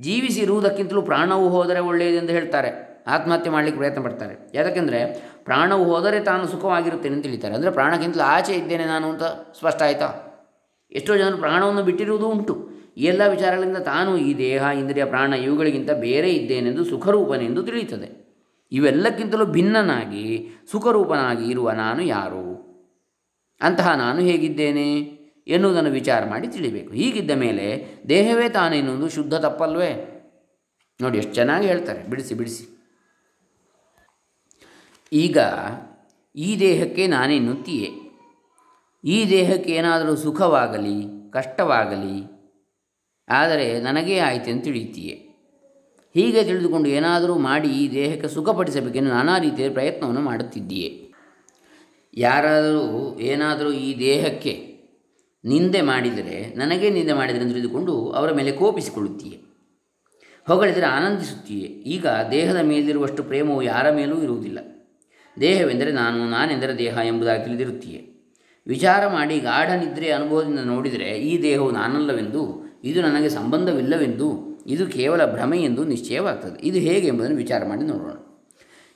ಜೀವಿಸಿರುವುದಕ್ಕಿಂತಲೂ ಪ್ರಾಣವು ಹೋದರೆ ಒಳ್ಳೆಯದೆಂದು ಹೇಳ್ತಾರೆ. ಆತ್ಮಹತ್ಯೆ ಮಾಡಲಿಕ್ಕೆ ಪ್ರಯತ್ನ ಪಡ್ತಾರೆ. ಯಾಕಂದರೆ ಪ್ರಾಣವು ಹೋದರೆ ತಾನು ಸುಖವಾಗಿರುತ್ತೇನೆ ಅಂತ ತಿಳಿತಾರೆ. ಅಂದರೆ ಪ್ರಾಣಕ್ಕಿಂತಲೂ ಆಚೆ ಇದ್ದೇನೆ ನಾನು ಅಂತ ಸ್ಪಷ್ಟ ಆಯಿತಾ? ಎಷ್ಟೋ ಜನರು ಪ್ರಾಣವನ್ನು ಬಿಟ್ಟಿರುವುದು ಉಂಟು. ಎಲ್ಲ ವಿಚಾರಗಳಿಂದ ತಾನು ಈ ದೇಹ, ಇಂದ್ರಿಯ, ಪ್ರಾಣ ಇವುಗಳಿಗಿಂತ ಬೇರೆ ಇದ್ದೇನೆಂದು ಸುಖರೂಪನೆಂದು ತಿಳಿಯುತ್ತದೆ. ಇವೆಲ್ಲಕ್ಕಿಂತಲೂ ಭಿನ್ನನಾಗಿ, ಸುಖರೂಪನಾಗಿ ಇರುವ ನಾನು ಯಾರು? ಅಂತಹ ನಾನು ಹೇಗಿದ್ದೇನೆ? ಎನ್ನುವುದನ್ನು ವಿಚಾರ ಮಾಡಿ ತಿಳಿಬೇಕು. ಹೀಗಿದ್ದ ಮೇಲೆ ದೇಹವೇ ತಾನೆನ್ನುವುದು ಶುದ್ಧ ತಪ್ಪಲ್ವೇ? ನೋಡಿ, ಎಷ್ಟು ಚೆನ್ನಾಗಿ ಹೇಳ್ತಾರೆ. ಬಿಡಿಸಿ ಬಿಡಿಸಿ. ಈಗ ಈ ದೇಹಕ್ಕೆ ನಾನೆನ್ನುತ್ತೀಯೆ ಈ ದೇಹಕ್ಕೆ ಏನಾದರೂ ಸುಖವಾಗಲಿ, ಕಷ್ಟವಾಗಲಿ, ಆದರೆ ನನಗೇ ಆಯಿತು ಅಂತ ತಿಳಿಯುತ್ತೀಯೇ? ಹೀಗೆ ತಿಳಿದುಕೊಂಡು ಏನಾದರೂ ಮಾಡಿ ಈ ದೇಹಕ್ಕೆ ಸುಖಪಡಿಸಬೇಕೆಂದು ನಾನಾ ರೀತಿಯ ಪ್ರಯತ್ನವನ್ನು ಮಾಡುತ್ತಿದ್ದೀಯೇ? ಯಾರಾದರೂ ಏನಾದರೂ ಈ ದೇಹಕ್ಕೆ ನಿಂದೆ ಮಾಡಿದರೆ, ನನಗೆ ನಿಂದೆ ಮಾಡಿದರೆ ತಿಳಿದುಕೊಂಡು ಅವರ ಮೇಲೆ ಕೋಪಿಸಿಕೊಳ್ಳುತ್ತೀಯೆ. ಹೊಗಳಿದರೆ ಆನಂದಿಸುತ್ತೀಯೆ. ಈಗ ದೇಹದ ಮೇಲಿರುವಷ್ಟು ಪ್ರೇಮವು ಯಾರ ಮೇಲೂ ಇರುವುದಿಲ್ಲ. ದೇಹವೆಂದರೆ ನಾನು, ನಾನೆಂದರೆ ದೇಹ ಎಂಬುದಾಗಿ ತಿಳಿದಿರುತ್ತೀಯೆ. ವಿಚಾರ ಮಾಡಿ ಗಾಢ ನಿದ್ರೆ ಅನುಭವದಿಂದ ನೋಡಿದರೆ ಈ ದೇಹವು ನಾನಲ್ಲವೆಂದು, ಇದು ನನಗೆ ಸಂಬಂಧವಿಲ್ಲವೆಂದು, ಇದು ಕೇವಲ ಭ್ರಮೆ ಎಂದು ನಿಶ್ಚಯವಾಗ್ತದೆ. ಇದು ಹೇಗೆ ಎಂಬುದನ್ನು ವಿಚಾರ ಮಾಡಿ ನೋಡೋಣ.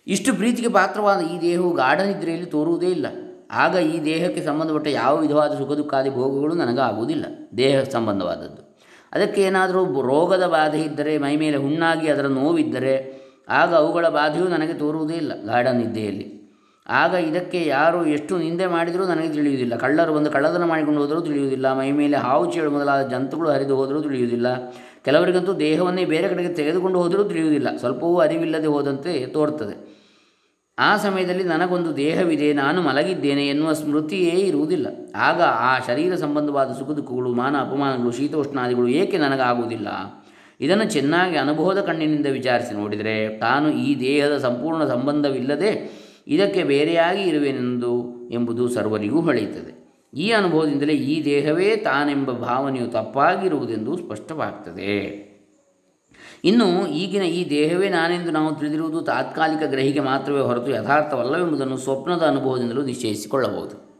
ಇಷ್ಟು ಪ್ರೀತಿಗೆ ಪಾತ್ರವಾದ ಈ ದೇಹವು ಗಾಢ ನಿದ್ರೆಯಲ್ಲಿ ತೋರುವುದೇ ಇಲ್ಲ. ಆಗ ಈ ದೇಹಕ್ಕೆ ಸಂಬಂಧಪಟ್ಟ ಯಾವ ವಿಧವಾದ ಸುಖ ದುಃಖಾದಿ ಭೋಗಗಳು ನನಗಾಗುವುದಿಲ್ಲ. ದೇಹ ಸಂಬಂಧವಾದದ್ದು. ಅದಕ್ಕೆ ಏನಾದರೂ ರೋಗದ ಬಾಧೆ ಇದ್ದರೆ, ಮೈ ಮೇಲೆ ಹುಣ್ಣಾಗಿ ಅದರ ನೋವಿದ್ದರೆ, ಆಗ ಅವುಗಳ ಬಾಧೆಯೂ ನನಗೆ ತೋರುವುದೇ ಇಲ್ಲ ಗಾರ್ಡನ್ ನಿದ್ದೆಯಲ್ಲಿ ಆಗ ಇದಕ್ಕೆ ಯಾರು ಎಷ್ಟು ನಿಂದೆ ಮಾಡಿದರೂ ನನಗೆ ತಿಳಿಯುವುದಿಲ್ಲ. ಕಳ್ಳರು ಬಂದು ಕಳ್ಳತನ ಮಾಡಿಕೊಂಡು ಹೋದರೂ ತಿಳಿಯುವುದಿಲ್ಲ. ಮೈ ಮೇಲೆ ಹಾವು ಚೇಳು ಮೊದಲಾದ ಜಂತುಗಳು ಹರಿದು ಹೋದರೂ ತಿಳಿಯುವುದಿಲ್ಲ. ಕೆಲವರಿಗಂತೂ ದೇಹವನ್ನೇ ಬೇರೆ ಕಡೆಗೆ ತೆಗೆದುಕೊಂಡು ಹೋದರೂ ತಿಳಿಯುವುದಿಲ್ಲ. ಸ್ವಲ್ಪವೂ ಅರಿವಿಲ್ಲದೆ ಹೋದಂತೆ ತೋರ್ತದೆ. ಆ ಸಮಯದಲ್ಲಿ ನನಗೊಂದು ದೇಹವಿದೆ, ನಾನು ಮಲಗಿದ್ದೇನೆ ಎನ್ನುವ ಸ್ಮೃತಿಯೇ ಇರುವುದಿಲ್ಲ. ಆಗ ಆ ಶರೀರ ಸಂಬಂಧವಾದ ಸುಖ ದುಃಖಗಳು ಮಾನ ಅಪಮಾನಗಳು, ಶೀತೋಷ್ಣಾದಿಗಳು ಏಕೆ ನನಗಾಗುವುದಿಲ್ಲ? ಇದನ್ನು ಚೆನ್ನಾಗಿ ಅನುಭವದ ಕಣ್ಣಿನಿಂದ ವಿಚಾರಿಸಿ ನೋಡಿದರೆ, ತಾನು ಈ ದೇಹದ ಸಂಪೂರ್ಣ ಸಂಬಂಧವಿಲ್ಲದೆ ಇದಕ್ಕೆ ಬೇರೆಯಾಗಿ ಇರುವೆನೆಂದು ಎಂಬುದು ಸರ್ವರಿಗೂ ಹೊಳೆಯುತ್ತದೆ. ಈ ಅನುಭವದಿಂದಲೇ ಈ ದೇಹವೇ ತಾನೆಂಬ ಭಾವನೆಯು ತಪ್ಪಾಗಿರುವುದೆಂದು ಸ್ಪಷ್ಟವಾಗ್ತದೆ. ಇನ್ನು ಈಗಿನ ಈ ದೇಹವೇ ನಾನೆಂದು ನಾವು ತಿಳಿದಿರುವುದು ತಾತ್ಕಾಲಿಕ ಗ್ರಹಿಕೆ ಮಾತ್ರವೇ ಹೊರತು ಯಥಾರ್ಥವಲ್ಲವೆಂಬುದನ್ನು ಸ್ವಪ್ನದ ಅನುಭವದಿಂದಲೂ ನಿಶ್ಚಯಿಸಿಕೊಳ್ಳಬಹುದು.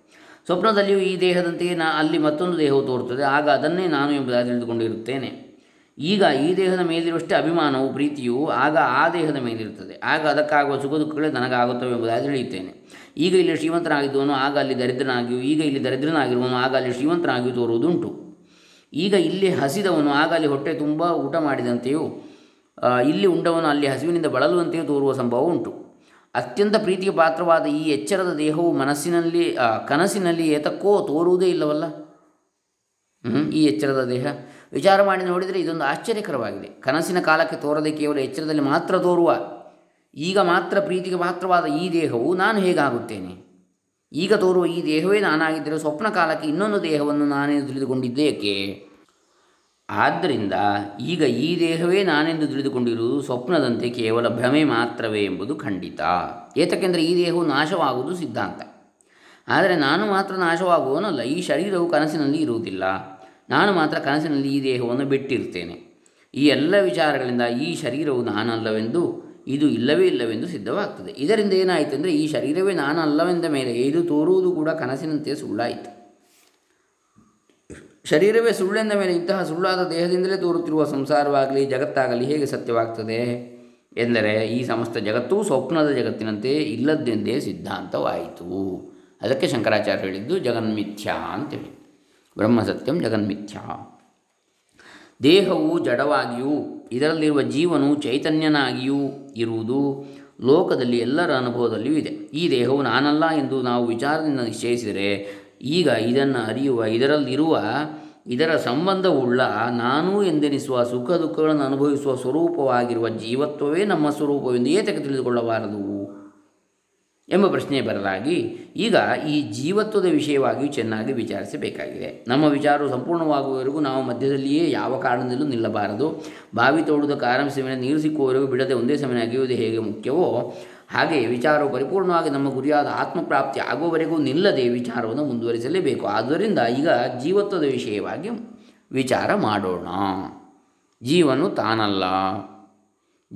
ಸ್ವಪ್ನದಲ್ಲಿಯೂ ಈ ದೇಹದಂತೆಯೇ ನಾ ಅಲ್ಲಿ ಮತ್ತೊಂದು ದೇಹವು ತೋರುತ್ತದೆ, ಆಗ ಅದನ್ನೇ ನಾನು ಎಂಬುದಾಗಿ ತಿಳಿದುಕೊಂಡಿರುತ್ತೇನೆ. ಈಗ ಈ ದೇಹದ ಮೇಲಿರುವಷ್ಟೇ ಅಭಿಮಾನವು ಪ್ರೀತಿಯು ಆಗ ಆ ದೇಹದ ಮೇಲಿರುತ್ತದೆ. ಆಗ ಅದಕ್ಕಾಗುವ ಸುಖ ದುಃಖಗಳೇ ನನಗಾಗುತ್ತವೆ ಎಂಬುದಾಗಿ ತಿಳಿಯುತ್ತೇನೆ. ಈಗ ಇಲ್ಲಿ ಶ್ರೀಮಂತನಾಗಿದ್ದವನು, ಆಗ ಅಲ್ಲಿ ದರಿದ್ರನಾಗಿಯೂ ಈಗ ಇಲ್ಲಿ ದರಿದ್ರನಾಗಿರುವನು ಆಗ ಅಲ್ಲಿ ಶ್ರೀಮಂತನಾಗಿಯೂ ತೋರುವುದುಂಟು. ಈಗ ಇಲ್ಲಿ ಹಸಿದವನು, ಆಗ ಅಲ್ಲಿ ಹೊಟ್ಟೆ ತುಂಬ ಊಟ ಮಾಡಿದಂತೆಯೂ ಇಲ್ಲಿ ಉಂಡವನು ಅಲ್ಲಿ ಹಸಿವಿನಿಂದ ಬಳಲುವಂತೆಯೂ ತೋರುವ ಸಂಭವ ಉಂಟು. ಅತ್ಯಂತ ಪ್ರೀತಿಗೆ ಪಾತ್ರವಾದ ಈ ಎಚ್ಚರದ ದೇಹವು ಮನಸ್ಸಿನಲ್ಲಿ ಕನಸಿನಲ್ಲಿ ಏತಕ್ಕೋ ತೋರುವುದೇ ಇಲ್ಲವಲ್ಲ? ಈ ಎಚ್ಚರದ ದೇಹ. ವಿಚಾರ ಮಾಡಿ ನೋಡಿದರೆ ಇದೊಂದು ಆಶ್ಚರ್ಯಕರವಾಗಿದೆ. ಕನಸಿನ ಕಾಲಕ್ಕೆ ತೋರದೆ ಕೇವಲ ಎಚ್ಚರದಲ್ಲಿ ಮಾತ್ರ ತೋರುವ, ಈಗ ಮಾತ್ರ ಪ್ರೀತಿಗೆ ಪಾತ್ರವಾದ ಈ ದೇಹವು ನಾನು ಹೇಗಾಗುತ್ತೇನೆ? ಈಗ ತೋರುವ ಈ ದೇಹವೇ ನಾನಾಗಿದ್ದರೆ ಸ್ವಪ್ನ ಕಾಲಕ್ಕೆ ಇನ್ನೊಂದು ದೇಹವನ್ನು ನಾನೇ ತಿಳಿದುಕೊಂಡಿದ್ದೇಕೆ? ಆದ್ದರಿಂದ ಈಗ ಈ ದೇಹವೇ ನಾನೆಂದು ತಿಳಿದುಕೊಂಡಿರುವುದು ಸ್ವಪ್ನದಂತೆ ಕೇವಲ ಭ್ರಮೆ ಮಾತ್ರವೇ ಎಂಬುದು ಖಂಡಿತ. ಏತಕ್ಕೆಂದರೆ ಈ ದೇಹವು ನಾಶವಾಗುವುದು ಸಿದ್ಧಾಂತ. ಆದರೆ ನಾನು ಮಾತ್ರ ನಾಶವಾಗುವವನಲ್ಲ, ಈ ಶರೀರವು ಕನಸಿನಲ್ಲಿ ಇರುವುದಿಲ್ಲ. ನಾನು ಮಾತ್ರ ಕನಸಿನಲ್ಲಿ ಈ ದೇಹವನ್ನು ಬಿಟ್ಟಿರ್ತೇನೆ. ಈ ಎಲ್ಲ ವಿಚಾರಗಳಿಂದ ಈ ಶರೀರವು ನಾನಲ್ಲವೆಂದು, ಇದು ಇಲ್ಲವೇ ಇಲ್ಲವೆಂದು ಸಿದ್ಧವಾಗ್ತದೆ. ಇದರಿಂದ ಏನಾಯಿತು ಅಂದರೆ ಈ ಶರೀರವೇ ನಾನಲ್ಲವೆಂದ ಮೇಲೆ ಇದು ತೋರುವುದು ಕೂಡ ಕನಸಿನಂತೆ ಸುಳ್ಳಾಯಿತು. ಶರೀರವೇ ಸುಳ್ಳೆಂದ ಮೇಲೆ ಇಂತಹ ಸುಳ್ಳಾದ ದೇಹದಿಂದಲೇ ತೋರುತ್ತಿರುವ ಸಂಸಾರವಾಗಲಿ, ಜಗತ್ತಾಗಲಿ ಹೇಗೆ ಸತ್ಯವಾಗ್ತದೆ? ಎಂದರೆ, ಈ ಸಮಸ್ತ ಜಗತ್ತು ಸ್ವಪ್ನದ ಜಗತ್ತಿನಂತೆ ಇಲ್ಲದ್ದೆಂದೇ ಸಿದ್ಧಾಂತವಾಯಿತು. ಅದಕ್ಕೆ ಶಂಕರಾಚಾರ್ಯ ಹೇಳಿದ್ದು, ಜಗನ್ಮಿಥ್ಯಾ ಅಂತೇಳಿ ಬ್ರಹ್ಮಸತ್ಯಂ ಜಗನ್ಮಿಥ್ಯಾ. ದೇಹವು ಜಡವಾಗಿಯೂ, ಇದರಲ್ಲಿರುವ ಜೀವನು ಚೈತನ್ಯನಾಗಿಯೂ ಇರುವುದು ಲೋಕದಲ್ಲಿ ಎಲ್ಲರ ಅನುಭವದಲ್ಲಿಯೂ ಇದೆ. ಈ ದೇಹವು ನಾನಲ್ಲ ಎಂದು ನಾವು ವಿಚಾರದಿಂದ ನಿಶ್ಚಯಿಸಿದರೆ ಈಗ ಇದನ್ನು ಅರಿಯುವ, ಇದರಲ್ಲಿರುವ, ಇದರ ಸಂಬಂಧವುಳ್ಳ ನಾನು ಎಂದೆನಿಸುವ ಸುಖ ದುಃಖಗಳನ್ನು ಅನುಭವಿಸುವ ಸ್ವರೂಪವಾಗಿರುವ ಜೀವತ್ವವೇ ನಮ್ಮ ಸ್ವರೂಪವೆಂದು ಏತಕ್ಕೆ ತಿಳಿದುಕೊಳ್ಳಬಾರದು? ಎಂಬ ಪ್ರಶ್ನೆ ಬರಲಾಗಿ, ಈಗ ಈ ಜೀವತ್ವದ ವಿಷಯವಾಗಿಯೂ ಚೆನ್ನಾಗಿ ವಿಚಾರಿಸಬೇಕಾಗಿದೆ. ನಮ್ಮ ವಿಚಾರವು ಸಂಪೂರ್ಣವಾಗುವವರೆಗೂ ನಾವು ಮಧ್ಯದಲ್ಲಿಯೇ ಯಾವ ಕಾರಣದಲ್ಲೂ ನಿಲ್ಲಬಾರದು. ಬಾವಿ ತೋಡುವುದಕ್ಕೆ ಆರಂಭಿಸಿದ ಮೇಲೆ ನೀರು ಸಿಕ್ಕುವವರೆಗೂ ಬಿಡದೆ ಒಂದೇ ಸಮಯ ಅಗೆಯುವುದು ಹೇಗೆ ಮುಖ್ಯವೋ ಹಾಗೆ ವಿಚಾರವು ಪರಿಪೂರ್ಣವಾಗಿ ನಮ್ಮ ಗುರಿಯಾದ ಆತ್ಮಪ್ರಾಪ್ತಿ ಆಗುವವರೆಗೂ ನಿಲ್ಲದೆ ವಿಚಾರವನ್ನು ಮುಂದುವರಿಸಲೇಬೇಕು. ಆದ್ದರಿಂದ ಈಗ ಜೀವತ್ವದ ವಿಷಯವಾಗಿ ವಿಚಾರ ಮಾಡೋಣ. ಜೀವನು ತಾನಲ್ಲ.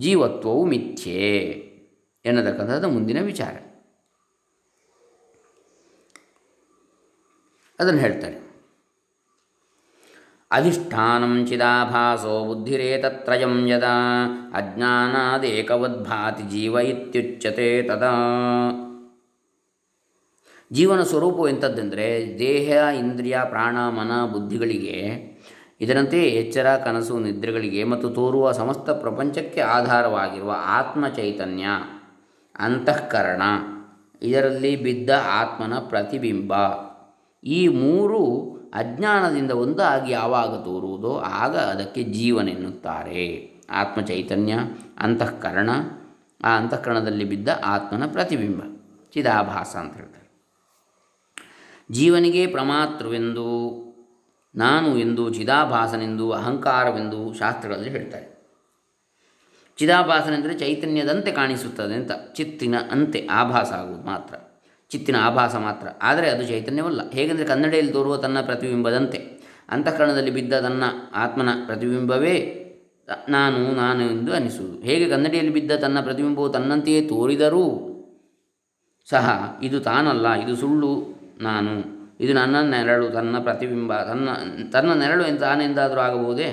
ಜೀವತ್ವವು ಮಿಥ್ಯೆ ಎನ್ನತಕ್ಕಂಥದ್ದು ಮುಂದಿನ ವಿಚಾರ. ಅದನ್ನು ಹೇಳ್ತಾರೆ. ಅಧಿಷ್ಠಾನಂ ಚಿದಾಭಾಸೋ ಬುದ್ಧಿರೇತತ್ರಯಂ ಯದಾ ಅಜ್ಞಾನಾದೇಕವದ್ಭಾತಿ ಜೀವ ಇತ್ಯುಚ್ಯತೆ ತದಾ ಜೀವನ ಸ್ವರೂಪವು ಎಂಥದ್ದೆಂದರೆ ದೇಹ, ಇಂದ್ರಿಯ, ಪ್ರಾಣ, ಮನ, ಬುದ್ಧಿಗಳಿಗೆ, ಇದರಂತೆ ಎಚ್ಚರ, ಕನಸು, ನಿದ್ರೆಗಳಿಗೆ ಮತ್ತು ತೋರುವ ಸಮಸ್ತ ಪ್ರಪಂಚಕ್ಕೆ ಆಧಾರವಾಗಿರುವ ಆತ್ಮ ಚೈತನ್ಯ ಅಂತಃಕರಣ, ಇದರಲ್ಲಿ ಬಿದ್ದ ಆತ್ಮನ ಪ್ರತಿಬಿಂಬ. ಈ ಮೂರು ಅಜ್ಞಾನದಿಂದ ಒಂದಾಗಿ ಯಾವಾಗ ತೋರುವುದೋ ಆಗ ಅದಕ್ಕೆ ಜೀವನೆನ್ನುತ್ತಾರೆ ಆತ್ಮ ಚೈತನ್ಯ ಅಂತಃಕರಣ, ಆ ಅಂತಃಕರಣದಲ್ಲಿ ಬಿದ್ದ ಆತ್ಮನ ಪ್ರತಿಬಿಂಬ. ಚಿದಾಭಾಸ ಅಂತ ಹೇಳ್ತಾರೆ. ಜೀವನಿಗೆ ಪ್ರಮಾತೃವೆಂದು, ನಾನು ಎಂದು, ಚಿದಾಭಾಸನೆಂದು, ಅಹಂಕಾರವೆಂದು ಶಾಸ್ತ್ರಗಳಲ್ಲಿ ಹೇಳ್ತಾರೆ. ಚಿದಾಭಾಸನೆಂದರೆ ಚೈತನ್ಯದಂತೆ ಕಾಣಿಸುತ್ತದೆ ಅಂತ, ಚಿತ್ತಿನ ಅಂತೆ ಆಭಾಸ ಆಗುವುದು ಮಾತ್ರ. ಚಿತ್ತಿನ ಆಭಾಸ ಮಾತ್ರ. ಆದರೆ ಅದು ಚೈತನ್ಯವಲ್ಲ. ಹೇಗೆಂದರೆ ಕನ್ನಡಿಯಲ್ಲಿ ತೋರುವ ತನ್ನ ಪ್ರತಿಬಿಂಬದಂತೆ. ಅಂತಃಕರಣದಲ್ಲಿ ಬಿದ್ದ ತನ್ನ ಆತ್ಮನ ಪ್ರತಿಬಿಂಬವೇ ನಾನು ನಾನು ಎಂದು ಅನಿಸುವುದು. ಹೇಗೆ ಕನ್ನಡಿಯಲ್ಲಿ ಬಿದ್ದ ತನ್ನ ಪ್ರತಿಬಿಂಬವು ತನ್ನಂತೆಯೇ ತೋರಿದರೂ ಸಹ ಇದು ತಾನಲ್ಲ, ಇದು ಸುಳ್ಳು, ನಾನು. ಇದು ನನ್ನ ನೆರಳು ತನ್ನ ಪ್ರತಿಬಿಂಬ, ತನ್ನ ತನ್ನ ನೆರಳು ಎಂದು, ತಾನೆಂದಾದರೂ ಆಗಬಹುದೇ?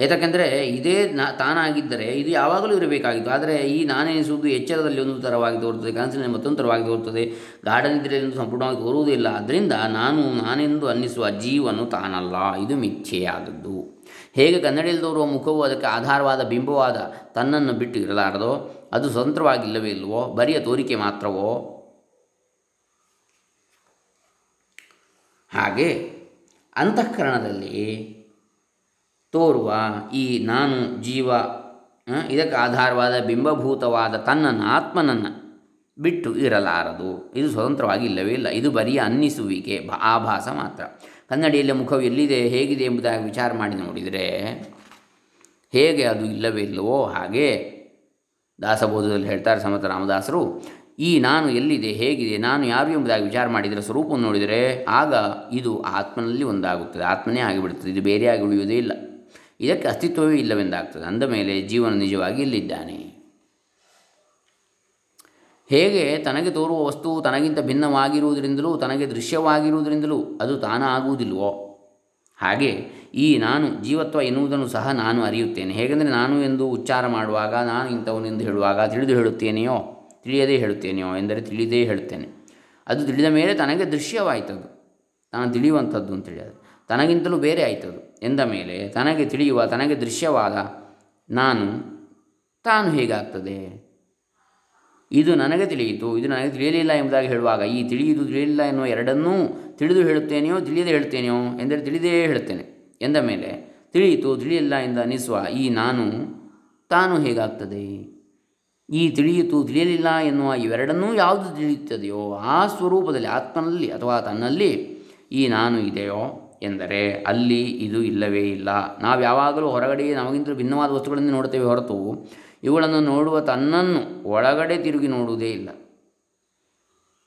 ಏತಕ್ಕೆಂದರೆ ಇದೇ ನಾ ತಾನಾಗಿದ್ದರೆ ಇದು ಯಾವಾಗಲೂ ಇರಬೇಕಾಗಿತ್ತು. ಆದರೆ ಈ ನಾನೆನಿಸುವುದು ಎಚ್ಚರದಲ್ಲಿ ಒಂದು ಥರವಾಗಿ ತೋರುತ್ತದೆ, ಕನಸಿನಲ್ಲಿ ಮತ್ತೊಂದು ಥರವಾಗಿ ತೋರುತ್ತದೆ ಗಾಢನಿದ್ರೆಯಲ್ಲಿ ಸಂಪೂರ್ಣವಾಗಿ ತೋರುವುದಿಲ್ಲ. ಅದರಿಂದ ನಾನು ನಾನೆಂದು ಅನ್ನಿಸುವ ಜೀವನು ತಾನಲ್ಲ, ಇದು ಮಿಥ್ಯೆಯಾದದ್ದು. ಹೇಗೆ ಕನ್ನಡಿಯಲ್ಲಿ ತೋರುವ ಮುಖವು ಅದಕ್ಕೆ ಆಧಾರವಾದ ಬಿಂಬವಾದ ತನ್ನನ್ನು ಬಿಟ್ಟು ಇರಲಾರದೋ, ಅದು ಸ್ವತಂತ್ರವಾಗಿಲ್ಲವೇ ಇಲ್ಲವೋ, ಬರಿಯ ತೋರಿಕೆ ಮಾತ್ರವೋ? ಹಾಗೆ ಅಂತಃಕರಣದಲ್ಲಿ ತೋರುವ ಈ ನಾನು ಜೀವ ಇದಕ್ಕೆ ಆಧಾರವಾದ ಬಿಂಬಭೂತವಾದ ತನ್ನನ್ನು ಆತ್ಮನನ್ನು ಬಿಟ್ಟು ಇರಲಾರದು. ಇದು ಸ್ವತಂತ್ರವಾಗಿ ಇಲ್ಲವೇ ಇಲ್ಲ. ಇದು ಬರಿಯ ಅನ್ನಿಸುವಿಕೆ ಆಭಾಸ ಮಾತ್ರ. ಕನ್ನಡಿಯಲ್ಲಿ ಮುಖವು ಎಲ್ಲಿದೆ, ಹೇಗಿದೆ ಎಂಬುದಾಗಿ ವಿಚಾರ ಮಾಡಿ ನೋಡಿದರೆ, ಹೇಗೆ ಅದು ಇಲ್ಲವೇ ಇಲ್ಲವೋ ಹಾಗೆ ದಾಸಬೋಧದಲ್ಲಿ ಹೇಳ್ತಾರೆ ಸಮತ ರಾಮದಾಸರು, ಈ ನಾನು ಎಲ್ಲಿದೆ, ಹೇಗಿದೆ, ನಾನು ಯಾರು ಎಂಬುದಾಗಿ ವಿಚಾರ ಮಾಡಿದರೆ ಸ್ವರೂಪವನ್ನು ನೋಡಿದರೆ, ಆಗ ಇದು ಆತ್ಮನಲ್ಲಿ ಒಂದಾಗುತ್ತದೆ. ಆತ್ಮನೇ ಆಗಿಬಿಡುತ್ತದೆ. ಇದು ಬೇರೆಯಾಗಿ ಉಳಿಯುವುದೇ ಇಲ್ಲ. ಇದಕ್ಕೆ ಅಸ್ತಿತ್ವವೇ ಇಲ್ಲವೆಂದಾಗ್ತದೆ. ಅಂದ ಮೇಲೆ ಜೀವನ ನಿಜವಾಗಿ ಇಲ್ಲಿದ್ದಾನೆ. ಹೇಗೆ ತನಗೆ ತೋರುವ ವಸ್ತು ತನಗಿಂತ ಭಿನ್ನವಾಗಿರುವುದರಿಂದಲೂ, ತನಗೆ ದೃಶ್ಯವಾಗಿರುವುದರಿಂದಲೂ ಅದು ತಾನಾಗುವುದಿಲ್ವೋ ಹಾಗೆ ಈ ನಾನು ಜೀವತ್ವ ಎನ್ನುವುದನ್ನು ಸಹ ನಾನು ಅರಿಯುತ್ತೇನೆ. ಹೇಗೆಂದರೆ ನಾನು ಎಂದು ಉಚ್ಚಾರ ಮಾಡುವಾಗ, ನಾನು ಇಂಥವನೆಂದು ಹೇಳುವಾಗ ತಿಳಿದು ಹೇಳುತ್ತೇನೆಯೋ, ತಿಳಿಯದೇ ಹೇಳುತ್ತೇನೆಯೋ ಎಂದರೆ ತಿಳಿದೇ ಹೇಳುತ್ತೇನೆ. ಅದು ತಿಳಿದ ಮೇಲೆ ತನಗೆ ದೃಶ್ಯವಾಯ್ತದು. ನಾನು ತಿಳಿಯುವಂಥದ್ದು ಅಂತೇಳಿ ಅದು. ತನಗಿಂತಲೂ ಬೇರೆ ಆಯಿತದು. ಎಂದ ಮೇಲೆ ತನಗೆ ತಿಳಿಯುವ, ತನಗೆ ದೃಶ್ಯವಾದ ನಾನು ತಾನು ಹೇಗಾಗ್ತದೆ? ಇದು ನನಗೆ ತಿಳಿಯಿತು. ಇದು ನನಗೆ ತಿಳಿಯಲಿಲ್ಲ ಎಂಬುದಾಗಿ ಹೇಳುವಾಗ, ಈ ತಿಳಿಯುವುದು ತಿಳಿಯಲಿಲ್ಲ ಎನ್ನುವ ಎರಡನ್ನೂ ತಿಳಿದು ಹೇಳುತ್ತೇನೆಯೋ, ತಿಳಿಯದೇ ಹೇಳುತ್ತೇನೆಯೋ ಎಂದರೆ ತಿಳಿದೇ ಹೇಳುತ್ತೇನೆ. ಎಂದ ಮೇಲೆ ತಿಳಿಯಿತು, ತಿಳಿಯಲಿಲ್ಲ ಎಂದು ಅನಿಸುವ ಈ ನಾನು ತಾನು ಹೇಗಾಗ್ತದೆ? ಈ ತಿಳಿಯಿತು, ತಿಳಿಯಲಿಲ್ಲ ಎನ್ನುವ ಇವೆರಡನ್ನೂ ಯಾವುದು ತಿಳಿಯುತ್ತದೆಯೋ, ಆ ಸ್ವರೂಪದಲ್ಲಿ, ಆತ್ಮನಲ್ಲಿ ಅಥವಾ ತನ್ನಲ್ಲಿ ಈ ನಾನು ಇದೆಯೋ ಎಂದರೆ ಅಲ್ಲಿ ಇದು ಇಲ್ಲವೇ ಇಲ್ಲ. ನಾವು ಯಾವಾಗಲೂ ಹೊರಗಡೆ ನಮಗಿಂತ ಭಿನ್ನವಾದ ವಸ್ತುಗಳನ್ನು ನೋಡ್ತೇವೆ ಹೊರತು ಇವುಗಳನ್ನು ನೋಡುವ ತನ್ನನ್ನು ಒಳಗಡೆ ತಿರುಗಿ ನೋಡುವುದೇ ಇಲ್ಲ.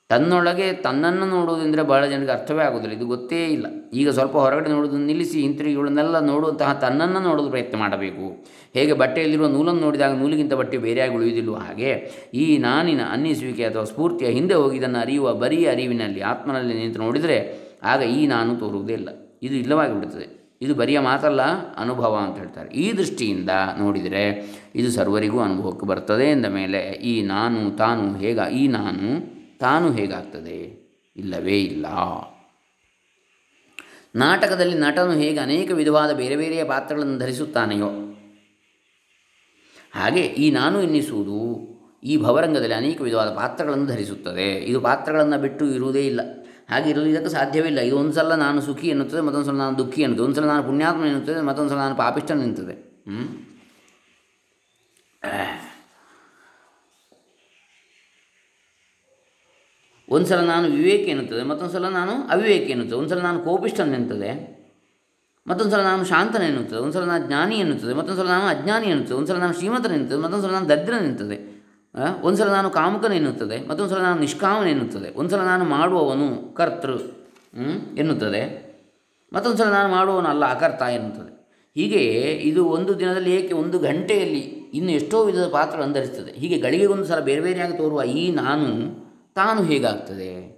ತನ್ನೊಳಗೆ ತನ್ನನ್ನು ನೋಡುವುದೆಂದರೆ ಬಹಳ ಜನರಿಗೆ ಅರ್ಥವೇ ಆಗುವುದಿಲ್ಲ. ಇದು ಗೊತ್ತೇ ಇಲ್ಲ. ಈಗ ಸ್ವಲ್ಪ ಹೊರಗಡೆ ನೋಡುವುದನ್ನು ನಿಲ್ಲಿಸಿ, ಹಿಂತಿರುಗಿ ಇವುಗಳನ್ನೆಲ್ಲ ನೋಡುವಂತಹ ತನ್ನನ್ನು ನೋಡಲು ಪ್ರಯತ್ನ ಮಾಡಬೇಕು. ಹೇಗೆ ಬಟ್ಟೆಯಲ್ಲಿರುವ ನೂಲನ್ನು ನೋಡಿದಾಗ ನೂಲಿಗಿಂತ ಬಟ್ಟೆ ಬೇರೆಯಾಗಿ ಉಳಿಯುವುದಿಲ್ಲವೋ ಹಾಗೆ, ಈ ನಾನಿನ ಅನ್ನಿಸುವಿಕೆ ಅಥವಾ ಸ್ಫೂರ್ತಿಯ ಹಿಂದೆ ಹೋಗಿ ಇದನ್ನು ಅರಿಯುವ ಬರೀ ಅರಿವಿನಲ್ಲಿ, ಆತ್ಮನಲ್ಲಿ ನಿಂತು ನೋಡಿದರೆ, ಆಗ ಈ ನಾನು ತೋರುವುದೇ ಇಲ್ಲ. ಇದು ಇಲ್ಲವಾಗಿ ಬಿಡುತ್ತದೆ ಇದು ಬರಿಯ ಮಾತಲ್ಲ, ಅನುಭವ ಅಂತ ಹೇಳ್ತಾರೆ. ಈ ದೃಷ್ಟಿಯಿಂದ ನೋಡಿದರೆ ಇದು ಸರ್ವರಿಗೂ ಅನುಭವಕ್ಕೆ ಬರ್ತದೆ ಎಂದ ಮೇಲೆ, ಈ ನಾನು ತಾನು ಹೇಗ, ಈ ನಾನು ತಾನು ಹೇಗಾಗ್ತದೆ? ಇಲ್ಲವೇ ಇಲ್ಲ. ನಾಟಕದಲ್ಲಿ ನಟನು ಹೇಗೆ ಅನೇಕ ವಿಧವಾದ ಬೇರೆ ಬೇರೆಯ ಪಾತ್ರಗಳನ್ನು ಧರಿಸುತ್ತಾನೆಯೋ, ಹಾಗೆ ಈ ನಾನು ಎನ್ನಿಸುವುದು ಈ ಭವರಂಗದಲ್ಲಿ ಅನೇಕ ವಿಧವಾದ ಪಾತ್ರಗಳನ್ನು ಧರಿಸುತ್ತದೆ. ಇದು ಪಾತ್ರಗಳನ್ನು ಬಿಟ್ಟು ಇರುವುದೇ ಇಲ್ಲ. ಹಾಗೆ ಇದಕ್ಕೆ ಸಾಧ್ಯವಿಲ್ಲ ಇದು ಒಂದು ಸಲ ನಾನು ಸುಖಿ ಎನ್ನುತ್ತದೆ ಮತ್ತೊಂದು ಸಲ ನಾನು ದುಃಖಿ ಎನ್ನುತ್ತದೆ. ಒಂದು ಸಲ ನಾನು ಪುಣ್ಯಾತ್ಮ ಎನ್ನುತ್ತದೆ ಮತ್ತೊಂದು ಸಲ ನಾನು ಪಾಪಿಷ್ಟನ ಹ್ಞೂ ಒಂದು ಸಲ ನಾನು ವಿವೇಕ ಎನ್ನುತ್ತದೆ ಮತ್ತೊಂದು ಸಲ ನಾನು ಅವಿವೇಕ ಎನ್ನುತ್ತದೆ. ಒಂದು ಸಲ ನಾನು ಕೋಪಿಷ್ಟ ನಿಂತದೆ ಮತ್ತೊಂದು ಸಲ ನಾನು ಶಾಂತನ ಎನ್ನುತ್ತದೆ. ಒಂದು ಸಲ ನಾನು ಜ್ಞಾನಿ ಎನ್ನುತ್ತದೆ ಮತ್ತೊಂದು ಸಲ ನಾನು ಅಜ್ಞಾನಿ ಎನ್ನುತ್ತದೆ. ಒಂದು ಸಲ ನಾನು ಶ್ರೀಮಂತನ ನಿಂತದೆ ಮತ್ತೊಂದು ಸಲ ನಾನು ದರಿದ್ರನ ಎನ್ನುತ್ತದೆ. ಆ, ಒಂದು ಸಲ ನಾನು ಕಾಮಕನ ಎನ್ನುತ್ತದೆ ಮತ್ತೊಂದು ಸಲ ನಾನು ನಿಷ್ಕಾಮನ ಎನ್ನುತ್ತದೆ. ಒಂದು ಸಲ ನಾನು ಮಾಡುವವನು ಕರ್ತೃ ಎನ್ನುತ್ತದೆ. ಮತ್ತೊಂದು ಸಲ ನಾನು ಮಾಡುವವನು ಅಲ್ಲ, ಅಕರ್ತ ಎನ್ನುತ್ತದೆ. ಹೀಗೆ ಇದು ಒಂದು ದಿನದಲ್ಲಿ ಏಕೆ ಒಂದು ಗಂಟೆಯಲ್ಲಿ ಇನ್ನು ಎಷ್ಟೋ ವಿಧದ ಪಾತ್ರ ಅಂಧರಿಸ್ತದೆ ಹೀಗೆ ಗಳಿಗೆಗೊಂದು ಸಲ ಬೇರೆ ಬೇರೆಯಾಗಿ ತೋರುವ ಈ ನಾನು ತಾನು ಹೇಗಾಗ್ತದೆ?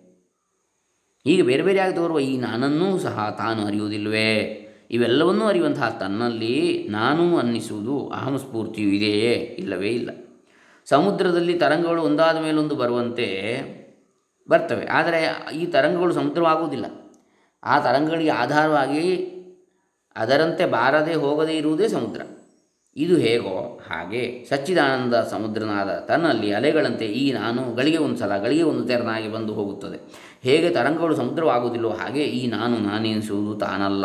ಹೀಗೆ ಬೇರೆ ಬೇರೆಯಾಗಿ ತೋರುವ ಈ ನಾನನ್ನೂ ಸಹ ತಾನು ಅರಿಯುವುದಿಲ್ಲವೇ? ಇವೆಲ್ಲವನ್ನೂ ಅರಿಯುವಂತಹ ತನ್ನಲ್ಲಿ ನಾನು ಅನ್ನಿಸುವುದು ಅಹಂ ಸ್ಫೂರ್ತಿಯು ಇದೆಯೇ? ಇಲ್ಲವೇ ಇಲ್ಲ. ಸಮುದ್ರದಲ್ಲಿ ತರಂಗಗಳು ಒಂದಾದ ಮೇಲೊಂದು ಬರುವಂತೆ ಬರ್ತವೆ. ಆದರೆ ಈ ತರಂಗಗಳು ಸಮುದ್ರವಾಗುವುದಿಲ್ಲ. ಆ ತರಂಗಗಳಿಗೆ ಆಧಾರವಾಗಿ ಅದರಂತೆ ಬಾರದೆ ಹೋಗದೇ ಇರುವುದೇ ಸಮುದ್ರ. ಇದು ಹೇಗೋ ಹಾಗೆ ಸಚ್ಚಿದಾನಂದ ಸಮುದ್ರನಾದ ತನ್ನಲ್ಲಿ ಅಲೆಗಳಂತೆ ಈ ನಾನು ಗಳಿಗೆ ಒಂದು ಸಲ ಗಳಿಗೆ ಒಂದು ತೆರನಾಗಿ ಬಂದು ಹೋಗುತ್ತದೆ. ಹೇಗೆ ತರಂಗಗಳು ಸಮುದ್ರವಾಗುವುದಿಲ್ಲೋ ಹಾಗೆ ಈ ನಾನು ನಾನೆನಿಸುವುದು ತಾನಲ್ಲ.